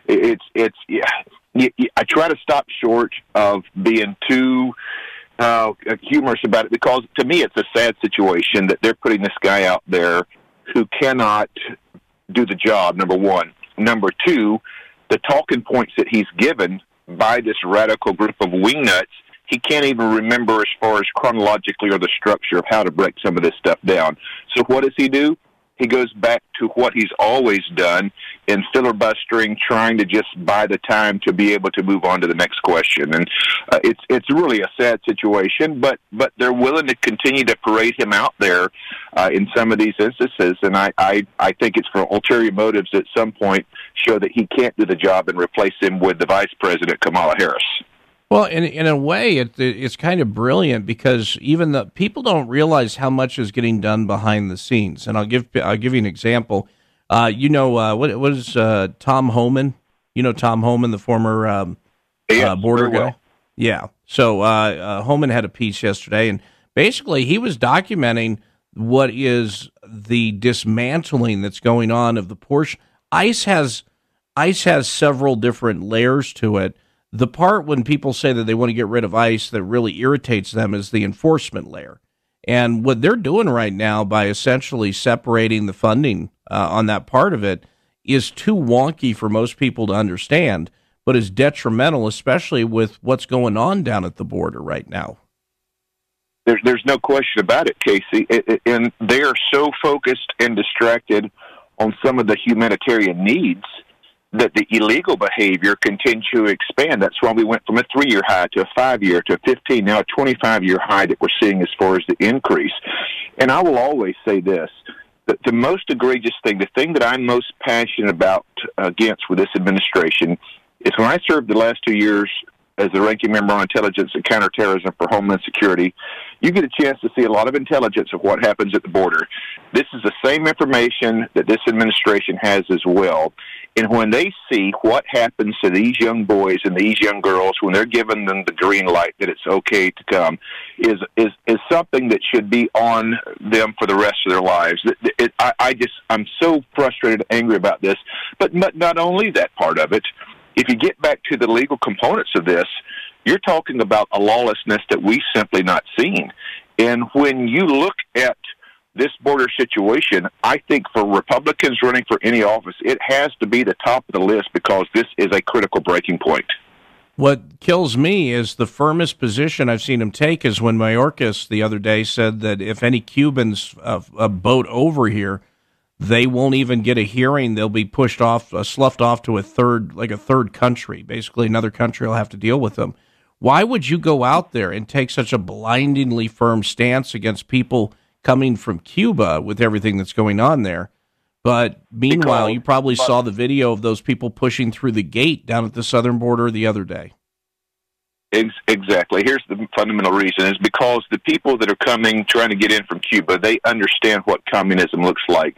Speaker 24: it, it's, it's, yeah. y- y- I try to stop short of being too uh, humorous about it because to me it's a sad situation that they're putting this guy out there who cannot do the job. Number one. Number two, the talking points that he's given by this radical group of wingnuts, he can't even remember as far as chronologically or the structure of how to break some of this stuff down. So what does he do? He goes back to what he's always done in filibustering, trying to just buy the time to be able to move on to the next question. And uh, it's it's really a sad situation, but but they're willing to continue to parade him out there uh, in some of these instances. And I, I I think it's for ulterior motives. At some point, show that he can't do the job and replace him with the Vice President Kamala Harris.
Speaker 1: Well, in in a way, it, it's kind of brilliant because even the people don't realize how much is getting done behind the scenes. And I'll give I'll give you an example. Uh, you know uh, what is uh, Tom Homan? You know Tom Homan, the former um,
Speaker 24: Yes,
Speaker 1: uh, border
Speaker 24: very well.
Speaker 1: guy. Yeah. So uh, uh, Homan had a piece yesterday, and basically he was documenting what is the dismantling that's going on of the Porsche. ICE has ICE has several different layers to it. The part when people say that they want to get rid of ICE that really irritates them is the enforcement layer. And what they're doing right now by essentially separating the funding uh, on that part of it is too wonky for most people to understand, but is detrimental, especially with what's going on down at the border right now.
Speaker 24: There's there's no question about it, Casey. It, it, and they are so focused and distracted on some of the humanitarian needs that the illegal behavior continues to expand. That's why we went from a three-year high to a five-year to a 15, now a 25-year high that we're seeing as far as the increase. And I will always say this: that the most egregious thing, the thing that I'm most passionate about against with this administration, is when I served the last two years as the ranking member on intelligence and counterterrorism for Homeland Security, you get a chance to see a lot of intelligence of what happens at the border. This is the same information that this administration has as well. And when they see what happens to these young boys and these young girls when they're giving them the green light that it's okay to come, is is is something that should be on them for the rest of their lives. It, it, I, I just I'm so frustrated, and angry about this. But but not only that part of it. If you get back to the legal components of this, you're talking about a lawlessness that we simply not seen. And when you look at this border situation, I think for Republicans running for any office, it has to be the top of the list because this is a critical breaking point.
Speaker 1: What kills me is the firmest position I've seen him take is when Mayorkas the other day said that if any Cubans uh, boat over here, they won't even get a hearing. They'll be pushed off, uh, sloughed off to a third, like a third country. Basically, another country will have to deal with them. Why would you go out there and take such a blindingly firm stance against people coming from Cuba with everything that's going on there? But meanwhile, you probably saw the video of those people pushing through the gate down at the southern border the other day.
Speaker 24: Ex- exactly. Here's the fundamental reason: is because the people that are coming, trying to get in from Cuba, they understand what communism looks like.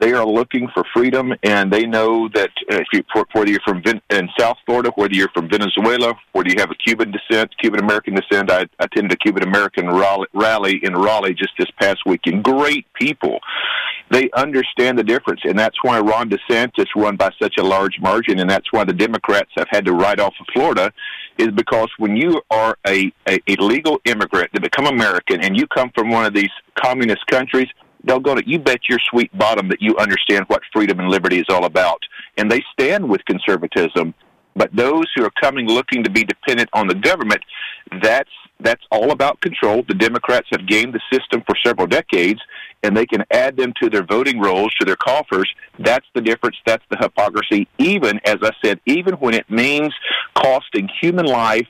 Speaker 24: They are looking for freedom, and they know that uh, if you, whether you're from Ven- in South Florida, whether you're from Venezuela, whether you have a Cuban descent, Cuban American descent. I attended a Cuban American rally in Raleigh just this past weekend. Great people. They understand the difference, and that's why Ron DeSantis won by such a large margin, and that's why the Democrats have had to write off of Florida, is because when you are a, a, a legal immigrant to become American and you come from one of these communist countries, go to you bet your sweet bottom that you understand what freedom and liberty is all about. And they stand with conservatism but those who are coming looking to be dependent on the government that's that's all about control. The democrats have gamed the system for several decades and they can add them to their voting rolls to their coffers. That's the difference. That's the hypocrisy. Even as i said even when it means costing human life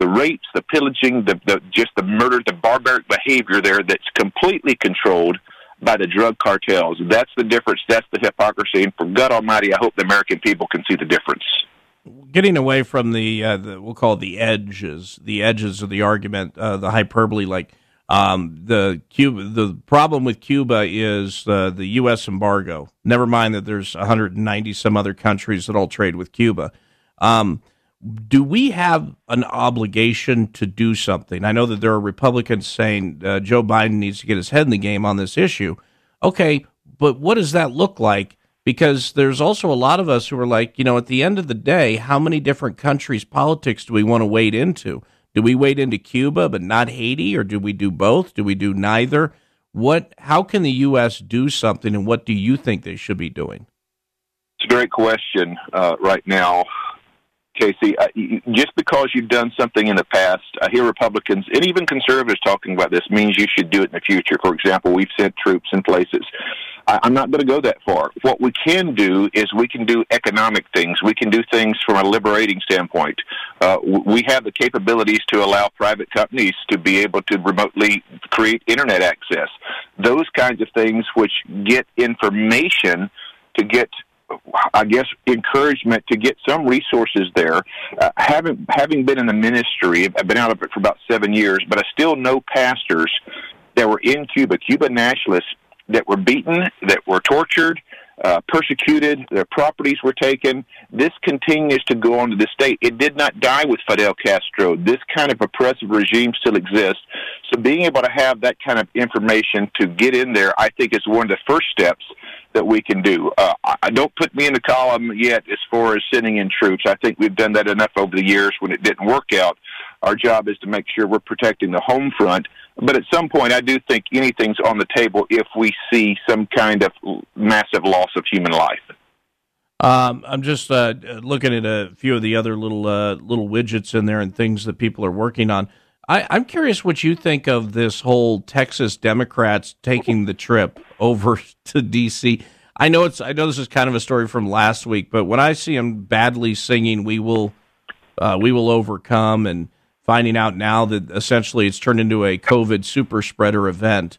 Speaker 24: the rapes, the pillaging, the, the just the murder, the barbaric behavior there that's completely controlled by the drug cartels. That's the difference. That's the hypocrisy. And for God Almighty, I hope the American people can see the difference.
Speaker 1: Getting away from the, uh, the we'll call it the edges, the edges of the argument, uh, the hyperbole, like um, the Cuba. The problem with Cuba is uh, the U.S. embargo. Never mind that there's 190 some other countries that all trade with Cuba. Um, do we have an obligation to do something? I know that there are Republicans saying uh, Joe Biden needs to get his head in the game on this issue. Okay, but what does that look like? Because there's also a lot of us who are like, you know, at the end of the day, how many different countries' politics do we want to wade into? Do we wade into Cuba but not Haiti, or do we do both? Do we do neither? What? How can the U.S. do something, and what do you think they should be doing?
Speaker 24: It's a great question uh, right now. Casey, uh, just because you've done something in the past, I hear Republicans and even conservatives talking about this means you should do it in the future. For example, we've sent troops in places. I, I'm not going to go that far. What we can do is we can do economic things. We can do things from a liberating standpoint. Uh, we have the capabilities to allow private companies to be able to remotely create internet access. Those kinds of things which get information to get I guess encouragement to get some resources there. Uh, having having been in the ministry, I've been out of it for about seven years, but I still know pastors that were in Cuba, Cuban nationalists that were beaten, that were tortured, uh, persecuted, their properties were taken. This continues to go on to this day. It did not die with Fidel Castro. This kind of oppressive regime still exists. So being able to have that kind of information to get in there, I think, is one of the first steps that we can do. Uh, I don't put me in the column yet as far as sending in troops. I think we've done that enough over the years when it didn't work out. Our job is to make sure we're protecting the home front. But at some point, I do think anything's on the table if we see some kind of massive loss of human life.
Speaker 1: Um, I'm just uh, looking at a few of the other little uh, little widgets in there and things that people are working on. I, I'm curious what you think of this whole Texas Democrats taking the trip over to D.C. I know it's I know this is kind of a story from last week, but when I see them badly singing "We Will, uh, We Will Overcome" and finding out now that essentially it's turned into a COVID super spreader event.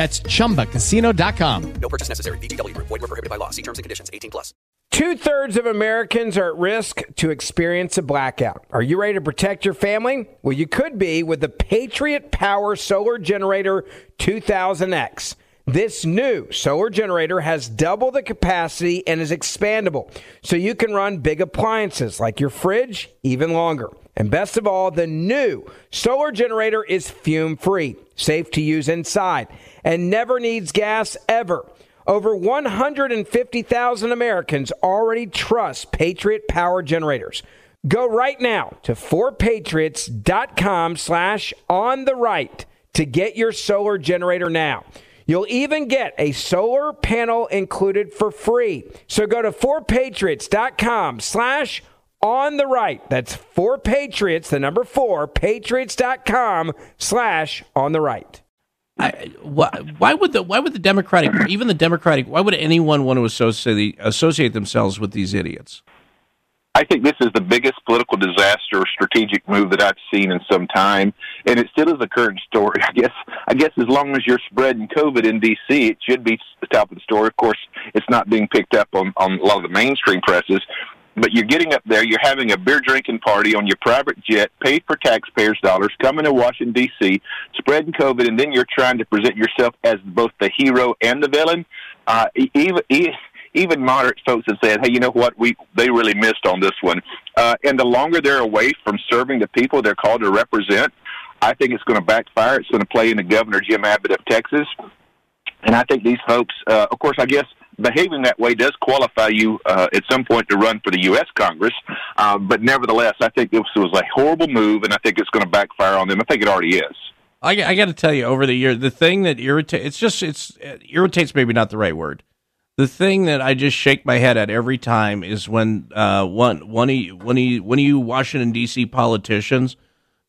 Speaker 10: That's ChumbaCasino.com.
Speaker 11: No purchase necessary. VGW. Void were prohibited by law. See terms and conditions. 18 plus.
Speaker 12: Two thirds of Americans are at risk to experience a blackout. Are you ready to protect your family? Well, you could be with the Patriot Power Solar Generator 2000X. This new solar generator has double the capacity and is expandable, so you can run big appliances like your fridge even longer. And best of all, the new solar generator is fume free, safe to use inside, and never needs gas ever. Over 150,000 Americans already trust Patriot Power Generators. Go right now to 4patriots.com slash on the right to get your solar generator now. You'll even get a solar panel included for free. So go to 4patriots.com slash on the right. That's for Patriots, the number 4, patriots.com slash on the right.
Speaker 1: I, why, why would the why would the Democratic even the Democratic why would anyone want to associate associate themselves with these idiots?
Speaker 24: I think this is the biggest political disaster or strategic move that I've seen in some time, and it still is a current story. I guess. I guess as long as you're spreading COVID in D.C., it should be the top of the story. Of course, it's not being picked up on on a lot of the mainstream presses. But you're getting up there, you're having a beer drinking party on your private jet, paid for taxpayers' dollars, coming to Washington D.C., spreading COVID, and then you're trying to present yourself as both the hero and the villain. Uh, even even moderate folks have said, "Hey, you know what? We they really missed on this one." Uh, and the longer they're away from serving the people they're called to represent, I think it's going to backfire. It's going to play into Governor Jim Abbott of Texas. And I think these folks, uh, of course, I guess behaving that way does qualify you uh, at some point to run for the U.S. Congress. Uh, but nevertheless, I think this was a horrible move, and I think it's going to backfire on them. I think it already is.
Speaker 1: I, I got to tell you, over the year, the thing that irritates, it's just, it's, it irritates maybe not the right word. The thing that I just shake my head at every time is when uh, one, one, of you, one, of you, you Washington, D.C. politicians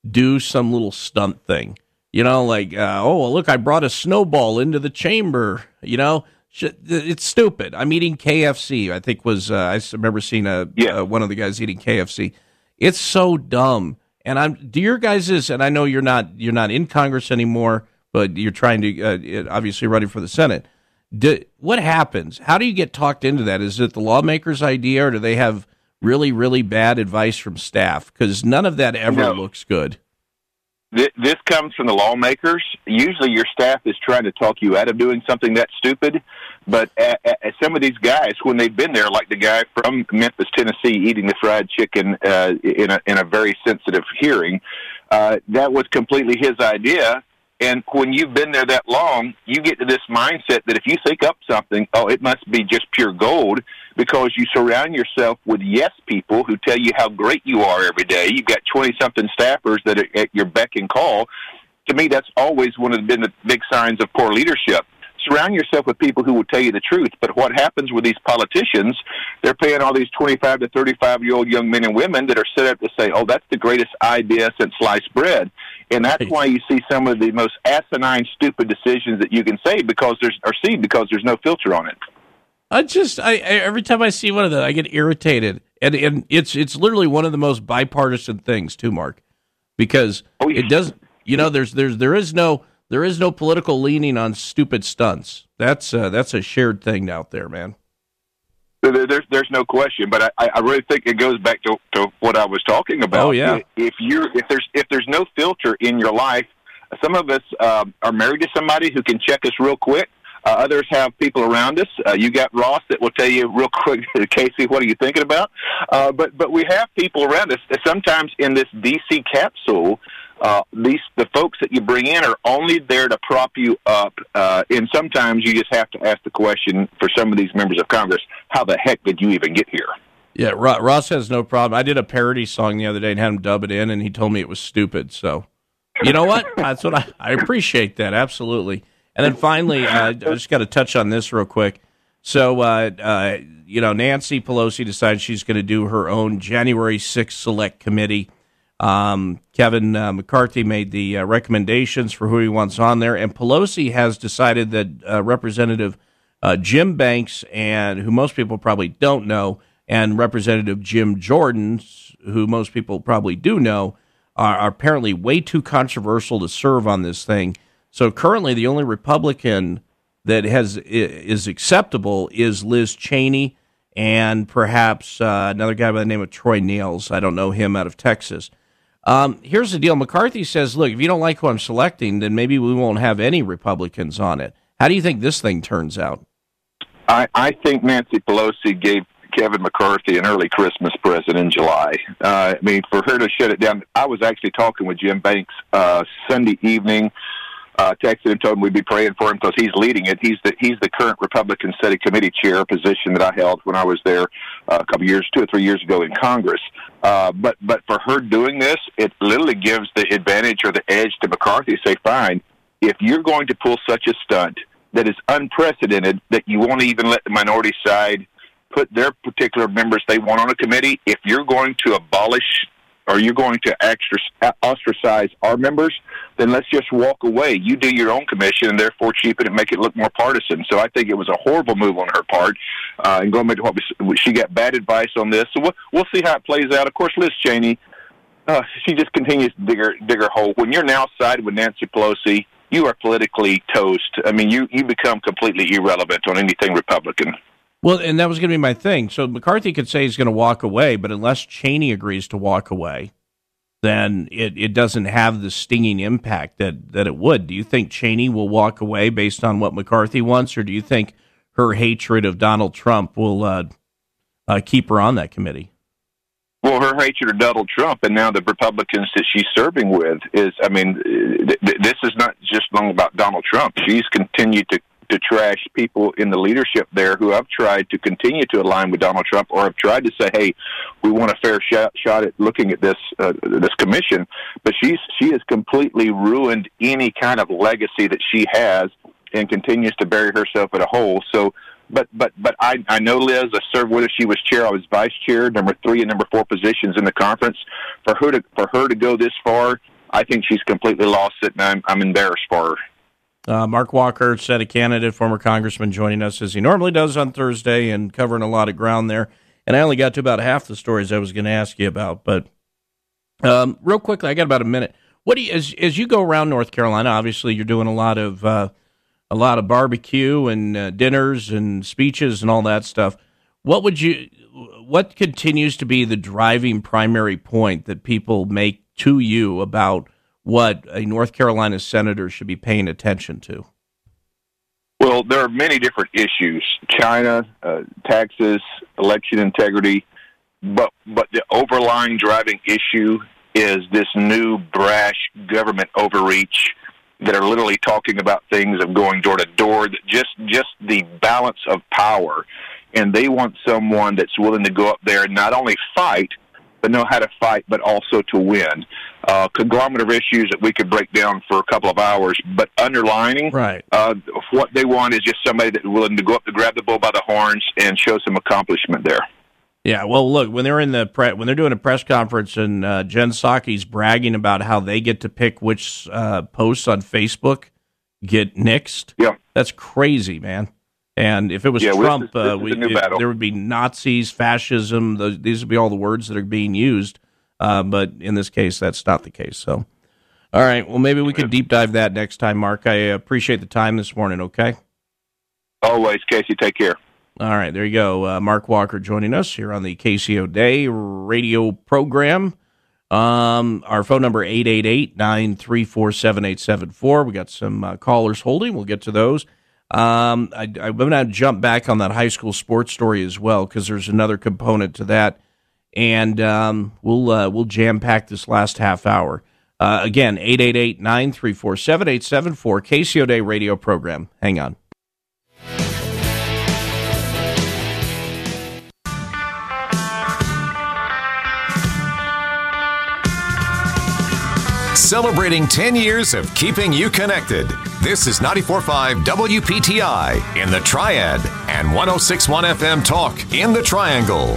Speaker 1: do some little stunt thing. You know, like, uh, oh, well, look, I brought a snowball into the chamber. You know, it's stupid. I'm eating KFC. I think was uh, I remember seeing a yeah. uh, one of the guys eating KFC. It's so dumb. And I'm do your guys is and I know you're not you're not in Congress anymore, but you're trying to uh, obviously running for the Senate. Do, what happens? How do you get talked into that? Is it the lawmakers' idea, or do they have really really bad advice from staff? Because none of that ever no. looks good
Speaker 24: this comes from the lawmakers. Usually, your staff is trying to talk you out of doing something that stupid. But some of these guys, when they've been there, like the guy from Memphis, Tennessee, eating the fried chicken uh, in a in a very sensitive hearing, uh, that was completely his idea. And when you've been there that long, you get to this mindset that if you think up something, oh, it must be just pure gold because you surround yourself with yes people who tell you how great you are every day. You've got 20 something staffers that are at your beck and call. To me, that's always one of the, been the big signs of poor leadership surround yourself with people who will tell you the truth. But what happens with these politicians, they're paying all these 25 to 35 year old young men and women that are set up to say, oh, that's the greatest idea since sliced bread. And that's why you see some of the most asinine, stupid decisions that you can say because there's, or see because there's no filter on it.
Speaker 1: I just, I, every time I see one of them, I get irritated. And, and it's, it's literally one of the most bipartisan things too, Mark, because oh, yeah. it doesn't. you know, there's, there's, there is no, there is no political leaning on stupid stunts. That's uh, that's a shared thing out there, man.
Speaker 24: There's there's no question, but I, I really think it goes back to, to what I was talking about.
Speaker 1: Oh yeah.
Speaker 24: If you if there's if there's no filter in your life, some of us uh, are married to somebody who can check us real quick. Uh, others have people around us. Uh, you got Ross that will tell you real quick, Casey, what are you thinking about? Uh, but but we have people around us. Sometimes in this DC capsule, uh, these the folks that you bring in are only there to prop you up, uh, and sometimes you just have to ask the question for some of these members of Congress: How the heck did you even get here?
Speaker 1: Yeah, Ross has no problem. I did a parody song the other day and had him dub it in, and he told me it was stupid. So, you know what? That's what I, I appreciate that absolutely. And then finally, uh, I just got to touch on this real quick. So, uh, uh, you know, Nancy Pelosi decided she's going to do her own January 6th Select Committee. Um, Kevin uh, McCarthy made the uh, recommendations for who he wants on there, and Pelosi has decided that uh, Representative Jim Banks, and who most people probably don't know, and Representative Jim Jordan, who most people probably do know, are, are apparently way too controversial to serve on this thing. So currently, the only Republican that has is acceptable is Liz Cheney and perhaps uh, another guy by the name of Troy Nehls. I don't know him out of Texas. Um, here's the deal McCarthy says, look, if you don't like who I'm selecting, then maybe we won't have any Republicans on it. How do you think this thing turns out?
Speaker 24: I, I think Nancy Pelosi gave Kevin McCarthy an early Christmas present in July. Uh, I mean, for her to shut it down, I was actually talking with Jim Banks uh, Sunday evening. Uh, texted and told him we'd be praying for him because he's leading it. He's the he's the current Republican Senate Committee chair position that I held when I was there uh, a couple years, two or three years ago in Congress. Uh, but but for her doing this, it literally gives the advantage or the edge to McCarthy. Say, fine, if you're going to pull such a stunt that is unprecedented, that you won't even let the minority side put their particular members they want on a committee, if you're going to abolish or you're going to ostracize our members, then let's just walk away. You do your own commission and therefore cheapen it make it look more partisan. So I think it was a horrible move on her part. Uh, and going back to what we, she got bad advice on this. So we'll, we'll see how it plays out. Of course, Liz Cheney, uh, she just continues to dig her, dig her hole. When you're now sided with Nancy Pelosi, you are politically toast. I mean, you, you become completely irrelevant on anything Republican.
Speaker 1: Well, and that was going to be my thing. So McCarthy could say he's going to walk away, but unless Cheney agrees to walk away, then it, it doesn't have the stinging impact that, that it would. Do you think Cheney will walk away based on what McCarthy wants, or do you think her hatred of Donald Trump will uh, uh, keep her on that committee?
Speaker 24: Well, her hatred of Donald Trump and now the Republicans that she's serving with is, I mean, th- th- this is not just long about Donald Trump. She's continued to to trash people in the leadership there who have tried to continue to align with Donald Trump or have tried to say, "Hey, we want a fair shot, shot at looking at this uh, this commission." But she's she has completely ruined any kind of legacy that she has and continues to bury herself in a hole. So. But but but I I know Liz. I served with her. She was chair. I was vice chair. Number three and number four positions in the conference. For her to for her to go this far, I think she's completely lost it, and I'm I'm embarrassed for her.
Speaker 1: Uh, Mark Walker, Senate candidate, former congressman, joining us as he normally does on Thursday and covering a lot of ground there. And I only got to about half the stories I was going to ask you about. But um, real quickly, I got about a minute. What do you, as as you go around North Carolina? Obviously, you're doing a lot of uh, a lot of barbecue and uh, dinners and speeches and all that stuff. What would you? What continues to be the driving primary point that people make to you about? What a North Carolina senator should be paying attention to?
Speaker 24: Well, there are many different issues: China, uh, taxes, election integrity, but but the overlying driving issue is this new brash government overreach that are literally talking about things of going door to door. Just just the balance of power, and they want someone that's willing to go up there and not only fight but know how to fight, but also to win. Uh, conglomerate of issues that we could break down for a couple of hours, but underlining
Speaker 1: right.
Speaker 24: uh, what they want is just somebody that's willing to go up to grab the bull by the horns and show some accomplishment there.
Speaker 1: Yeah, well, look when they're in the pre- when they're doing a press conference and uh, Jen Psaki's bragging about how they get to pick which uh, posts on Facebook get nixed.
Speaker 24: Yeah,
Speaker 1: that's crazy, man. And if it was
Speaker 24: yeah,
Speaker 1: Trump,
Speaker 24: this is, this
Speaker 1: uh, we,
Speaker 24: it,
Speaker 1: there would be Nazis, fascism. The, these would be all the words that are being used. Uh, but in this case, that's not the case. So, all right. Well, maybe we could deep dive that next time, Mark. I appreciate the time this morning. Okay.
Speaker 24: Always, Casey. Take care.
Speaker 1: All right. There you go. Uh, Mark Walker joining us here on the KCO Day radio program. Um, our phone number 888-934-7874. We got some uh, callers holding. We'll get to those. Um, I, I'm going to jump back on that high school sports story as well because there's another component to that, and um, we'll uh, we'll jam pack this last half hour. Uh, again, 888-934-7874, KCO Day radio program. Hang on.
Speaker 5: Celebrating 10 years of keeping you connected. This is 94.5 WPTI in the Triad and 106.1 FM Talk in the Triangle.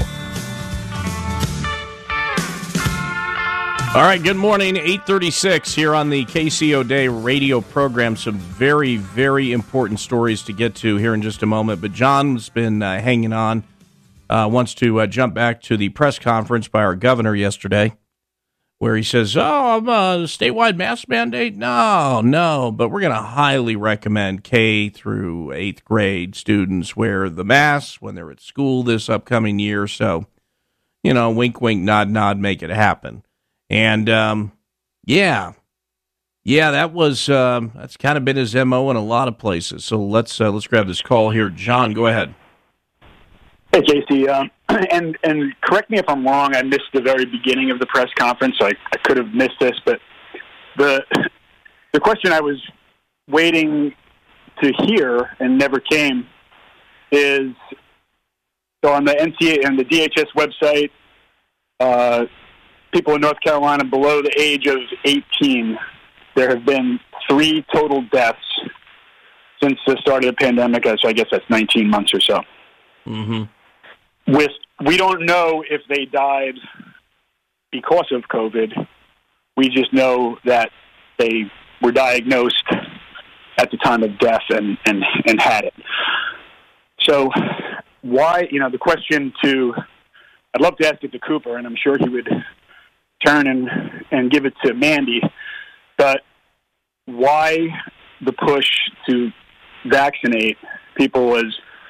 Speaker 1: All right, good morning. 836 here on the KCO Day radio program. Some very, very important stories to get to here in just a moment. But John's been uh, hanging on, uh, wants to uh, jump back to the press conference by our governor yesterday where he says, "Oh, I'm a statewide mask mandate." No, no, but we're going to highly recommend K through eighth grade students wear the masks when they're at school this upcoming year. So, you know, wink, wink, nod, nod, make it happen. And um, yeah, yeah, that was um, that's kind of been his mo in a lot of places. So let's uh, let's grab this call here. John, go ahead.
Speaker 25: Hey, Casey, um, and and correct me if I'm wrong. I missed the very beginning of the press conference, so I, I could have missed this. But the the question I was waiting to hear and never came is so on the NCA and the DHS website, uh, people in North Carolina below the age of 18, there have been three total deaths since the start of the pandemic. So I guess that's 19 months or so.
Speaker 1: Mm-hmm.
Speaker 25: With we don't know if they died because of COVID. We just know that they were diagnosed at the time of death and, and, and had it. So, why, you know, the question to, I'd love to ask it to Cooper, and I'm sure he would turn and, and give it to Mandy, but why the push to vaccinate people as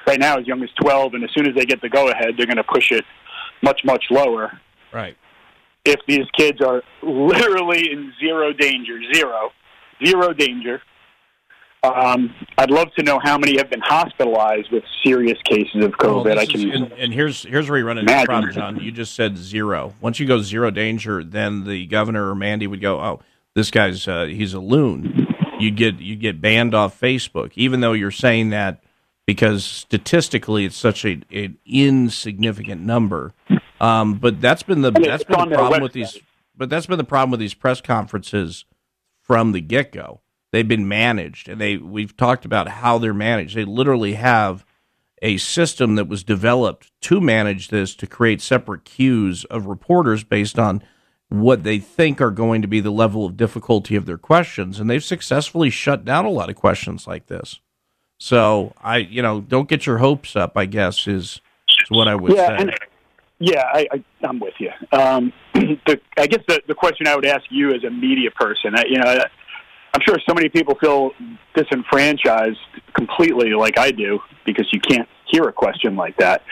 Speaker 25: right now as young as 12, and as soon as they get the go ahead, they're going to push it much, much lower.
Speaker 1: Right.
Speaker 25: If these kids are literally in zero danger, zero, zero danger, um, I'd love to know how many have been hospitalized with serious cases of COVID.
Speaker 1: Well,
Speaker 25: I can
Speaker 1: is- and, and here's here's where you run into the problem, John. You just said zero. Once you go zero danger, then the governor or Mandy would go, "Oh, this guy's uh, he's a loon." You get you get banned off Facebook, even though you're saying that because statistically it's such a an insignificant number. Um, but that's been the
Speaker 25: I mean,
Speaker 1: that's been the problem with these. But that's been the problem with these press conferences from the get go. They've been managed, and they we've talked about how they're managed. They literally have a system that was developed to manage this to create separate queues of reporters based on what they think are going to be the level of difficulty of their questions, and they've successfully shut down a lot of questions like this. So I, you know, don't get your hopes up. I guess is, is what I would
Speaker 25: yeah,
Speaker 1: say.
Speaker 25: and yeah, I, I, I'm with you. Um, the, I guess the, the question I would ask you as a media person, uh, you know, I'm sure so many people feel disenfranchised completely, like I do, because you can't hear a question like that.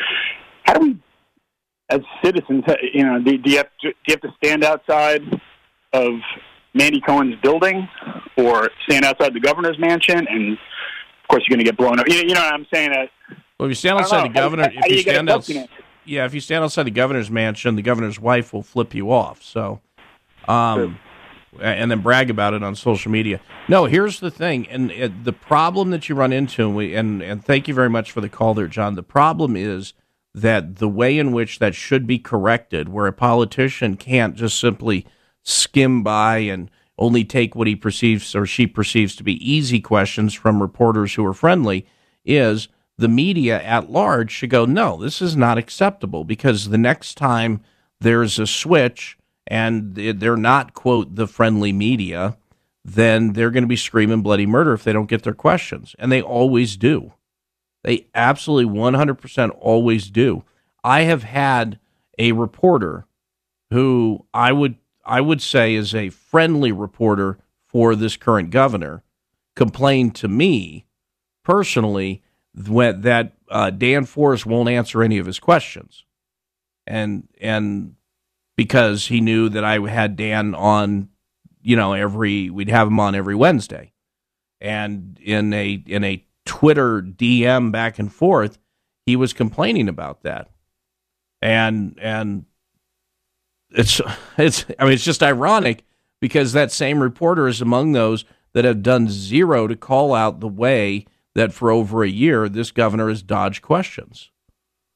Speaker 25: How do we, as citizens, you know, do, do you have to, do you have to stand outside of Mandy Cohen's building, or stand outside the governor's mansion, and of course you're going to get blown up. You, you know what I'm saying? Uh,
Speaker 1: Well, if you stand outside the governor, if you
Speaker 25: you
Speaker 1: stand out, yeah, if you stand outside the governor's mansion, the governor's wife will flip you off. So, um, and then brag about it on social media. No, here's the thing, and uh, the problem that you run into, and we and and thank you very much for the call there, John. The problem is that the way in which that should be corrected, where a politician can't just simply skim by and only take what he perceives or she perceives to be easy questions from reporters who are friendly, is the media at large should go, no, this is not acceptable because the next time there's a switch and they're not, quote, the friendly media, then they're going to be screaming bloody murder if they don't get their questions. And they always do. They absolutely 100% always do. I have had a reporter who I would I would say is a friendly reporter for this current governor complain to me personally that uh, Dan Forest won't answer any of his questions, and and because he knew that I had Dan on, you know, every we'd have him on every Wednesday, and in a in a Twitter DM back and forth, he was complaining about that, and and it's it's I mean it's just ironic because that same reporter is among those that have done zero to call out the way that for over a year this governor has dodged questions.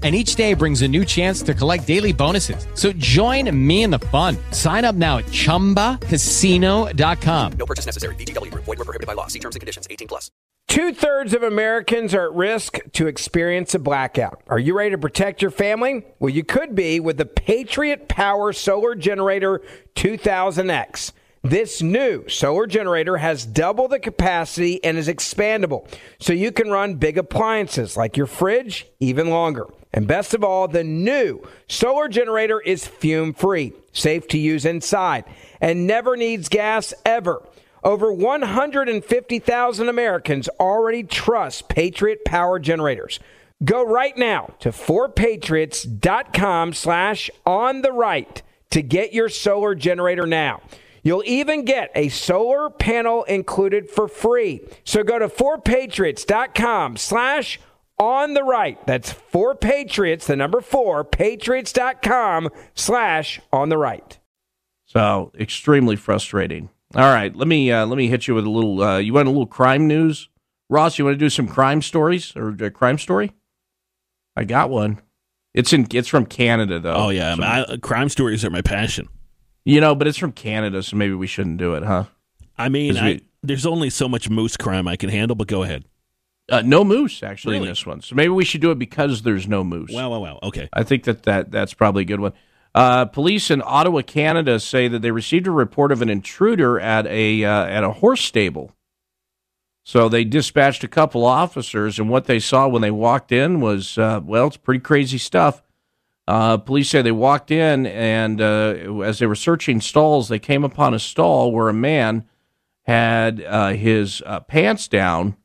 Speaker 10: And each day brings a new chance to collect daily bonuses. So join me in the fun. Sign up now at chumbacasino.com.
Speaker 11: No purchase necessary. VGW Group. Void were prohibited by law. See terms and conditions. 18 plus.
Speaker 12: Two thirds of Americans are at risk to experience a blackout. Are you ready to protect your family? Well, you could be with the Patriot Power Solar Generator 2000X. This new solar generator has double the capacity and is expandable, so you can run big appliances like your fridge even longer. And best of all, the new solar generator is fume free, safe to use inside, and never needs gas ever. Over 150,000 Americans already trust Patriot Power Generators. Go right now to 4patriots.com slash on the right to get your solar generator now. You'll even get a solar panel included for free. So go to 4patriots.com slash on the right. That's for Patriots, the number 4, patriots.com slash on the right.
Speaker 1: So extremely frustrating. All right, let me uh, let me hit you with a little. Uh, you want a little crime news, Ross? You want to do some crime stories or a crime story? I got one. It's in. It's from Canada though.
Speaker 2: Oh yeah,
Speaker 1: So-
Speaker 2: I, crime stories are my passion.
Speaker 1: you know, but it's from Canada, so maybe we shouldn't do it, huh?
Speaker 2: I mean, I,
Speaker 1: we-
Speaker 2: there's only so much moose crime I can handle, but go ahead.
Speaker 1: Uh, no moose actually in this one, so maybe we should do it because there's no moose.
Speaker 2: Wow, wow, wow. Okay.
Speaker 1: I think that, that that's probably a good one. Uh, police in Ottawa, Canada, say that they received a report of an intruder at a uh, at a horse stable. So they dispatched a couple officers, and what they saw when they walked in was uh, well, it's pretty crazy stuff. Uh, police say they walked in, and uh, as they were searching stalls, they came upon a stall where a man had uh, his uh, pants down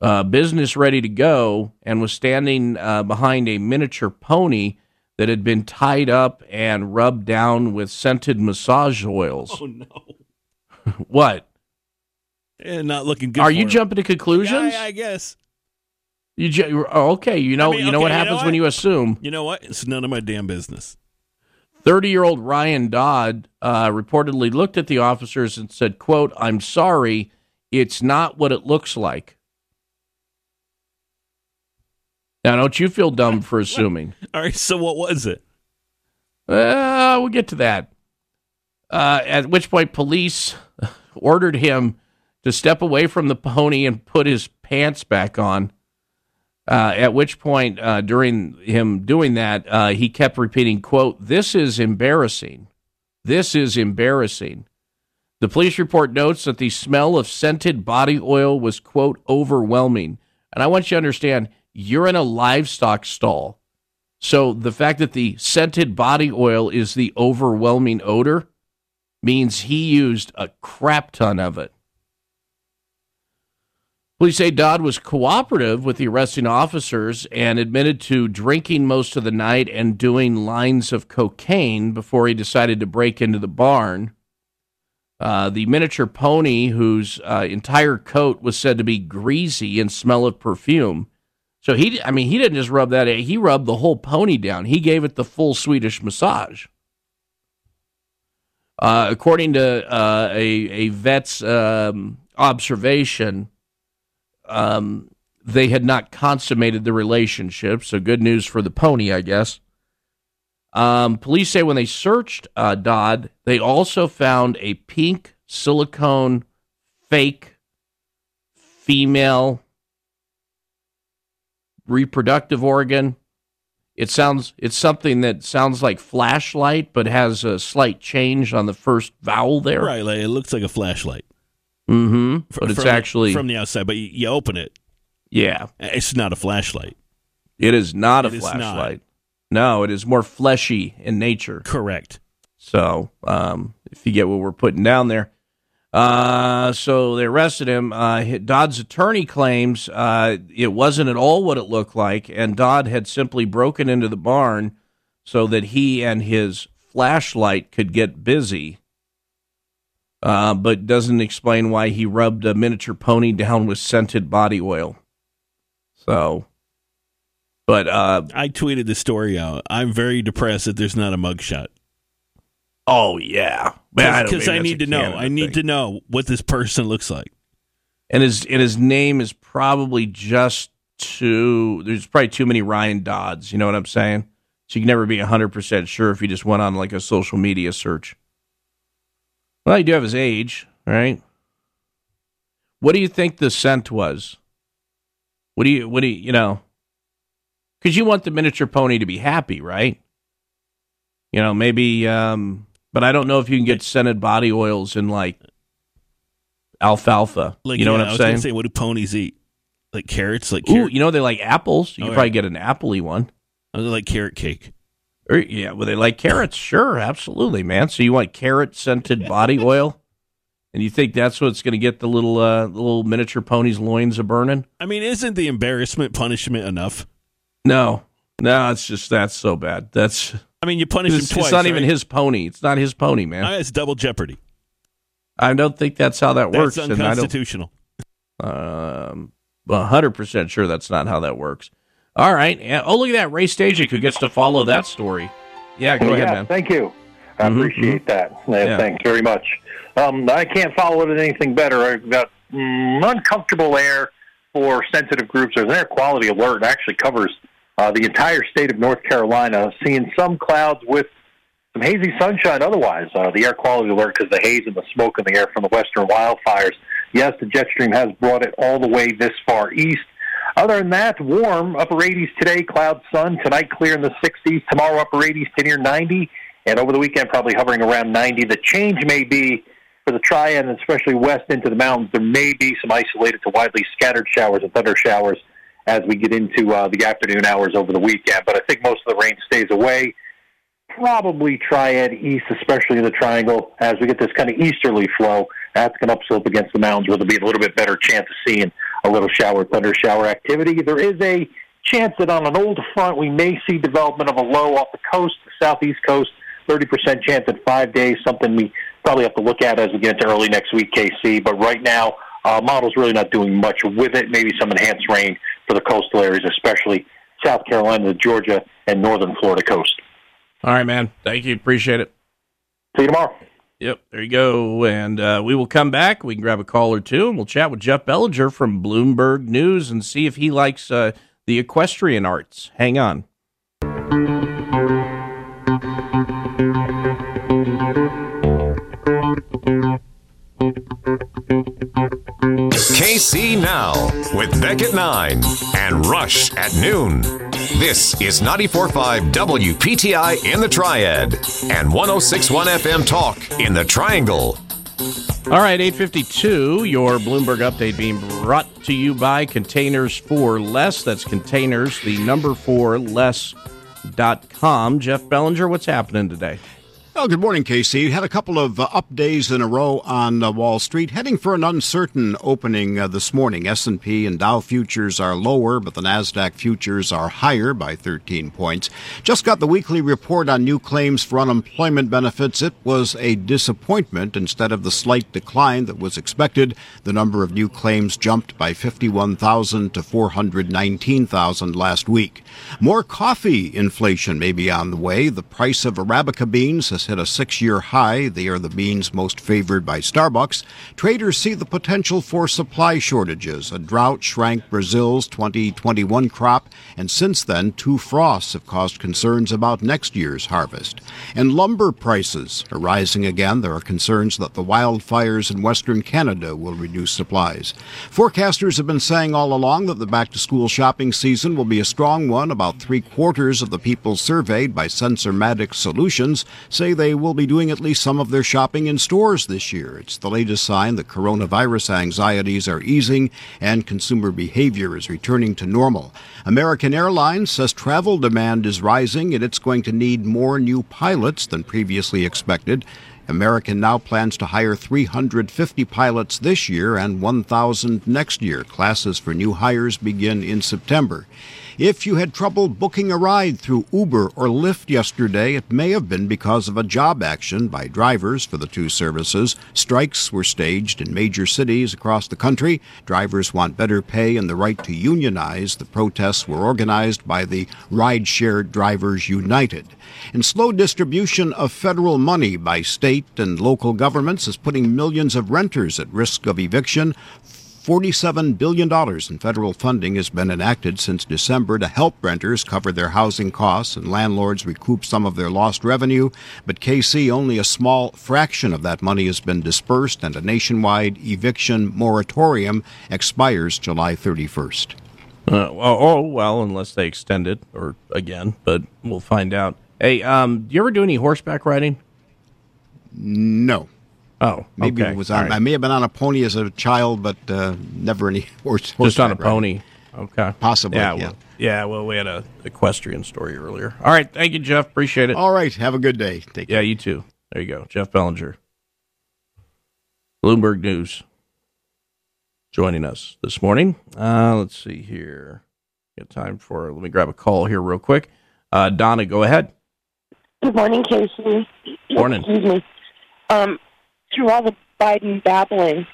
Speaker 1: uh, business ready to go and was standing uh, behind a miniature pony that had been tied up and rubbed down with scented massage oils.
Speaker 2: Oh no.
Speaker 1: what?
Speaker 2: Eh, not looking good.
Speaker 1: Are you
Speaker 2: him.
Speaker 1: jumping to conclusions?
Speaker 2: Yeah, I guess.
Speaker 1: You ju- oh, okay. You know
Speaker 2: I mean,
Speaker 1: you know
Speaker 2: okay,
Speaker 1: what
Speaker 2: you know
Speaker 1: happens when you assume.
Speaker 2: You know what? It's none of my damn business.
Speaker 1: 30 year old Ryan Dodd uh, reportedly looked at the officers and said, quote, I'm sorry, it's not what it looks like. Now, don't you feel dumb for assuming?
Speaker 2: All right. So what was it?
Speaker 1: Uh, we'll get to that. Uh, at which point, police ordered him to step away from the pony and put his pants back on. Uh, at which point, uh, during him doing that, uh, he kept repeating, "quote This is embarrassing. This is embarrassing." The police report notes that the smell of scented body oil was quote overwhelming. And I want you to understand, you're in a livestock stall. So the fact that the scented body oil is the overwhelming odor means he used a crap ton of it. Police say Dodd was cooperative with the arresting officers and admitted to drinking most of the night and doing lines of cocaine before he decided to break into the barn. Uh, the miniature pony, whose uh, entire coat was said to be greasy and smell of perfume. So he, I mean, he didn't just rub that. He rubbed the whole pony down. He gave it the full Swedish massage. Uh, according to uh, a a vet's um, observation, um, they had not consummated the relationship. So good news for the pony, I guess. Um, police say when they searched uh, Dodd, they also found a pink silicone fake female reproductive organ. It sounds it's something that sounds like flashlight, but has a slight change on the first vowel there.
Speaker 2: Right. Like, it looks like a flashlight.
Speaker 1: Mm-hmm. But it's
Speaker 2: from-
Speaker 1: actually
Speaker 2: from the outside. But you, you open it.
Speaker 1: yeah.
Speaker 2: It's not a flashlight.
Speaker 1: It is not a
Speaker 2: It is not.
Speaker 1: flashlight. No, it is more fleshy in nature.
Speaker 2: Correct.
Speaker 1: So, um, if you get what we're putting down there. Uh, so they arrested him. Uh, Dodd's attorney claims uh, it wasn't at all what it looked like, and Dodd had simply broken into the barn so that he and his flashlight could get busy. Uh, but doesn't explain why he rubbed a miniature pony down with scented body oil. So, but uh,
Speaker 2: I tweeted the story out. I'm very depressed that there's not a mugshot.
Speaker 1: Oh yeah, Man, I
Speaker 2: Because I, need
Speaker 1: a
Speaker 2: to know.
Speaker 1: Canada
Speaker 2: I need
Speaker 1: thing.
Speaker 2: to know what this person looks like.
Speaker 1: and his and his name is probably just too. There's probably too many Ryan Dodds. You know what I'm saying? So you can never be hundred percent sure if you just went on like a social media search. Well, you do have his age, right? What do you think the scent was? What do you what do you you know? Because you want the miniature pony to be happy, right? You know, maybe. um But I don't know if you can get scented body oils in like alfalfa.
Speaker 2: Like
Speaker 1: you know
Speaker 2: yeah,
Speaker 1: what
Speaker 2: I
Speaker 1: I'm
Speaker 2: was
Speaker 1: saying?
Speaker 2: Say, what do ponies eat? Like carrots? Like
Speaker 1: Ooh, you know they like apples. You
Speaker 2: Oh,
Speaker 1: could
Speaker 2: yeah.
Speaker 1: probably get an appley one.
Speaker 2: I like carrot cake.
Speaker 1: Or, yeah, well, they like carrots. Sure, absolutely, man. So you want carrot scented body oil And you think that's what's going to get the little uh, little miniature ponies' loins a burning?
Speaker 2: I mean, isn't the embarrassment punishment enough?
Speaker 1: No, no, it's just that's so bad. That's
Speaker 2: I mean, you punish him
Speaker 1: it's,
Speaker 2: twice.
Speaker 1: it's not even his pony. It's not his pony, man.
Speaker 2: Uh, It's double jeopardy.
Speaker 1: I don't think that's how that works.
Speaker 2: That's
Speaker 1: and I don't-
Speaker 2: unconstitutional.
Speaker 1: Um, hundred percent sure that's not how that works. All right. Yeah. Oh, look at that. Ray Stajic who gets to follow that story. Yeah, go
Speaker 18: yeah,
Speaker 1: ahead, man.
Speaker 18: Thank you. I
Speaker 1: Mhm,
Speaker 18: appreciate that. Yeah,
Speaker 1: Yeah.
Speaker 18: Thanks very much. Um, I can't follow it anything better. I've got mm, uncomfortable air for sensitive groups. There's an air quality alert. It actually covers uh, the entire state of North Carolina. Seeing some clouds with some hazy sunshine otherwise. Uh, the air quality alert because the haze and the smoke in the air from the western wildfires. Yes, the jet stream has brought it all the way this far east. Other than that, warm, upper 80s today, cloud sun. Tonight, clear in the 60s. Tomorrow, upper 80s to near 90. And over the weekend, probably hovering around 90. The change may be for the triad, and especially west into the mountains, there may be some isolated to widely scattered showers and thunder showers as we get into uh, the afternoon hours over the weekend. But I think most of the rain stays away. Probably triad east, especially in the triangle, as we get this kind of easterly flow. That's going to upslope against the mountains where there'll be a little bit better chance of seeing a little shower, thunder shower activity. There is a chance that on an old front we may see development of a low off the coast, the southeast coast. 30% chance in five days, something we probably have to look at as we get into early next week, KC. But right now, uh, model's really not doing much with it. Maybe some enhanced rain for the coastal areas, especially South Carolina, Georgia, and northern Florida coast.
Speaker 1: All right, man. Thank you. Appreciate it.
Speaker 18: See you tomorrow.
Speaker 1: Yep, there you go. And uh, we will come back. We can grab a call or two, and we'll chat with Jeff Bellinger from Bloomberg News and see if he likes uh, the equestrian arts. Hang on.
Speaker 5: KC Now with Beck at 9 and Rush at noon. This is 94.5 WPTI in the Triad and 106.1 FM Talk in the Triangle.
Speaker 1: All right, 852, your Bloomberg update being brought to you by Containers for Less. That's containers, the number four less.com. Jeff Bellinger, what's happening today?
Speaker 26: Well, good morning, Casey. You Had a couple of uh, up days in a row on uh, Wall Street, heading for an uncertain opening uh, this morning. S&P and Dow futures are lower, but the Nasdaq futures are higher by 13 points. Just got the weekly report on new claims for unemployment benefits. It was a disappointment. Instead of the slight decline that was expected, the number of new claims jumped by 51,000 to 419,000 last week. More coffee inflation may be on the way. The price of Arabica beans has hit a six year high. They are the beans most favored by Starbucks. Traders see the potential for supply shortages. A drought shrank Brazil's 2021 crop, and since then, two frosts have caused concerns about next year's harvest. And lumber prices are rising again. There are concerns that the wildfires in western Canada will reduce supplies. Forecasters have been saying all along that the back to school shopping season will be a strong one. About three quarters of the people surveyed by Sensormatic Solutions say they will be doing at least some of their shopping in stores this year. It's the latest sign that coronavirus anxieties are easing and consumer behavior is returning to normal. American Airlines says travel demand is rising and it's going to need more new pilots than previously expected. American now plans to hire 350 pilots this year and 1,000 next year. Classes for new hires begin in September. If you had trouble booking a ride through Uber or Lyft yesterday, it may have been because of a job action by drivers for the two services. Strikes were staged in major cities across the country. Drivers want better pay and the right to unionize. The protests were organized by the Rideshare Drivers United. And slow distribution of federal money by state and local governments is putting millions of renters at risk of eviction. $47 billion in federal funding has been enacted since December to help renters cover their housing costs and landlords recoup some of their lost revenue. But KC, only a small fraction of that money has been dispersed, and a nationwide eviction moratorium expires July 31st.
Speaker 1: Uh, oh, oh, well, unless they extend it or again, but we'll find out. Hey, um, do you ever do any horseback riding?
Speaker 26: No.
Speaker 1: Oh,
Speaker 26: maybe
Speaker 1: okay.
Speaker 26: it was on.
Speaker 1: All right.
Speaker 26: I may have been on a pony as a child, but uh, never any horse.
Speaker 1: Just on a
Speaker 26: horseback riding.
Speaker 1: pony. Okay.
Speaker 26: Possibly.
Speaker 1: Yeah.
Speaker 26: Yeah.
Speaker 1: Well, yeah. Well, we had a equestrian story earlier. All right. Thank you, Jeff. Appreciate it.
Speaker 26: All right. Have a good day. Take
Speaker 1: yeah. You too. There you go, Jeff Bellinger. Bloomberg News, joining us this morning. Uh, let's see here. Got time for, let me grab a call here real quick. Uh, Donna, go ahead.
Speaker 27: Good morning, Casey.
Speaker 1: Morning.
Speaker 27: Excuse me. Um, through all the Biden babbling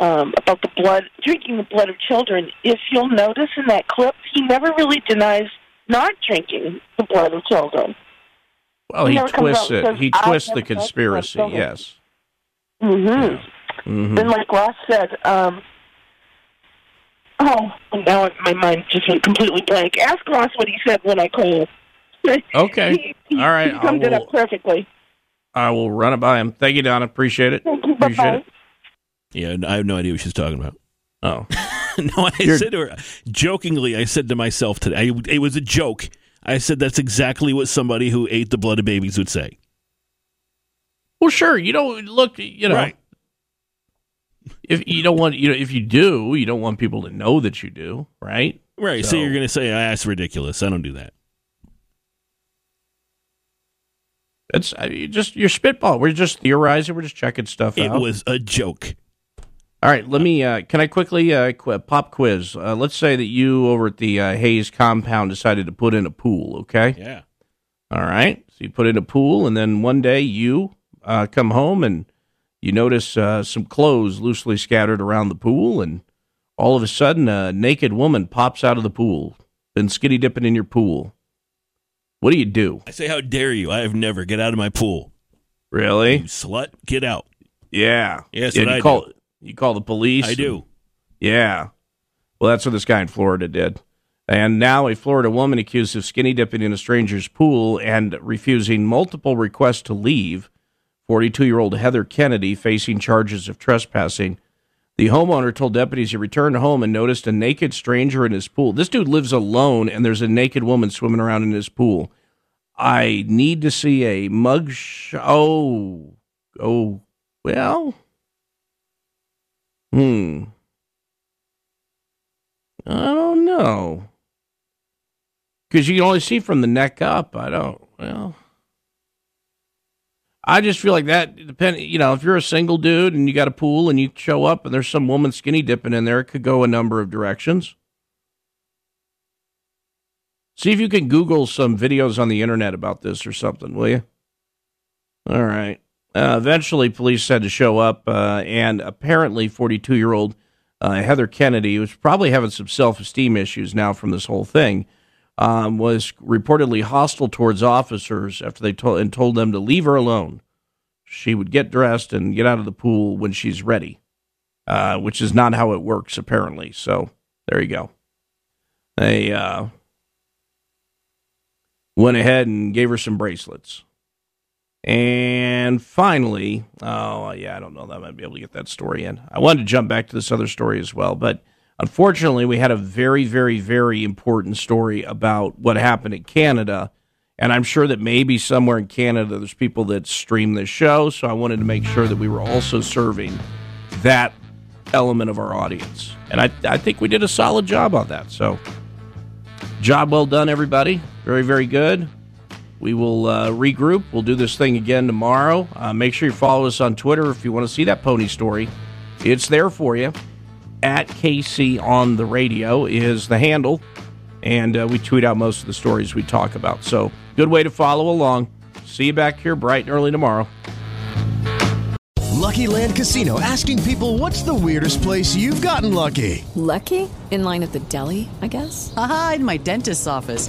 Speaker 27: um, about the blood, drinking the blood of children, if you'll notice in that clip, he never really denies not drinking the blood of children.
Speaker 1: Well,
Speaker 27: He
Speaker 1: he twists it.
Speaker 27: says,
Speaker 1: He twists the conspiracy, yes.
Speaker 27: Mm-hmm.
Speaker 1: Mhm.
Speaker 27: Then, like Ross said, um, oh, now my mind just went completely blank. Ask Ross what he said when I called.
Speaker 1: Okay.
Speaker 27: He-
Speaker 1: All right.
Speaker 27: He
Speaker 1: I
Speaker 27: summed it up perfectly.
Speaker 1: I will run it by him. Thank you, Donna. Appreciate it. Thank Appreciate it.
Speaker 2: Yeah, I have no idea what she's talking about.
Speaker 1: Oh.
Speaker 2: no, I said to her, jokingly, I said to myself today, I, it was a joke. I said that's exactly what somebody who ate the blood of babies would say.
Speaker 1: Well, sure. You don't look. You know,
Speaker 2: Right.
Speaker 1: if you don't want, you know, if you do, you don't want people to know that you do, right?
Speaker 2: Right. So, you're going to say, ah, that's ridiculous. I don't do that.
Speaker 1: It's mean, just your spitball. We're just theorizing. We're just checking stuff
Speaker 2: It
Speaker 1: out.
Speaker 2: was a joke.
Speaker 1: All right, let me. Uh, can I quickly uh, qu- pop quiz? Uh, let's say that you over at the uh, Hayes compound decided to put in a pool. Okay.
Speaker 2: Yeah.
Speaker 1: All right. So you put in a pool, and then one day you uh, come home and you notice uh, some clothes loosely scattered around the pool, and all of a sudden, a naked woman pops out of the pool, been skinny dipping in your pool. What do you do?
Speaker 2: I say, how dare you? I have never. Get out of my pool.
Speaker 1: Really?
Speaker 2: You slut. Get out. Yeah. That's
Speaker 1: Yeah,
Speaker 2: what
Speaker 1: you
Speaker 2: I
Speaker 1: call
Speaker 2: do.
Speaker 1: you call the police.
Speaker 2: I do.
Speaker 1: Yeah. Well, that's what this guy in Florida did. And now a Florida woman accused of skinny dipping in a stranger's pool and refusing multiple requests to leave. 42 year old Heather Kennedy facing charges of trespassing. The homeowner told deputies he returned home and noticed a naked stranger in his pool. This dude lives alone, and there's a naked woman swimming around in his pool. I need to see a mug. Sh- oh, oh, well. Hmm. I don't know. Because you can only see from the neck up. I don't, well. I just feel like that depend you know, if you're a single dude and you got a pool and you show up and there's some woman skinny dipping in there, it could go a number of directions. See if you can Google some videos on the internet about this or something, will you? All right. Uh, eventually, police had to show up, uh, and apparently, 42 year old uh, Heather Kennedy, who's probably having some self esteem issues now from this whole thing, um, was reportedly hostile towards officers after they told and told them to leave her alone. She would get dressed and get out of the pool when she's ready, uh, which is not how it works apparently. So there you go. They uh, went ahead and gave her some bracelets. And finally, oh yeah, I don't know that I might be able to get that story in. I wanted to jump back to this other story as well, but unfortunately, we had a very, very, very important story about what happened in Canada. And I'm sure that maybe somewhere in Canada there's people that stream this show, so I wanted to make sure that we were also serving that element of our audience. And I, I think we did a solid job on that. So, job well done, everybody. Very, very good. We will uh, regroup. We'll do this thing again tomorrow. Uh, make sure you follow us on Twitter if you want to see that pony story. It's there for you. At KC on the radio is the handle, and uh, we tweet out most of the stories we talk about. So, good way to follow along. See you back here bright and early tomorrow.
Speaker 22: Lucky Land Casino asking people what's the weirdest place you've gotten lucky?
Speaker 21: Lucky? In line at the deli, I guess?
Speaker 20: Aha, in my dentist's office.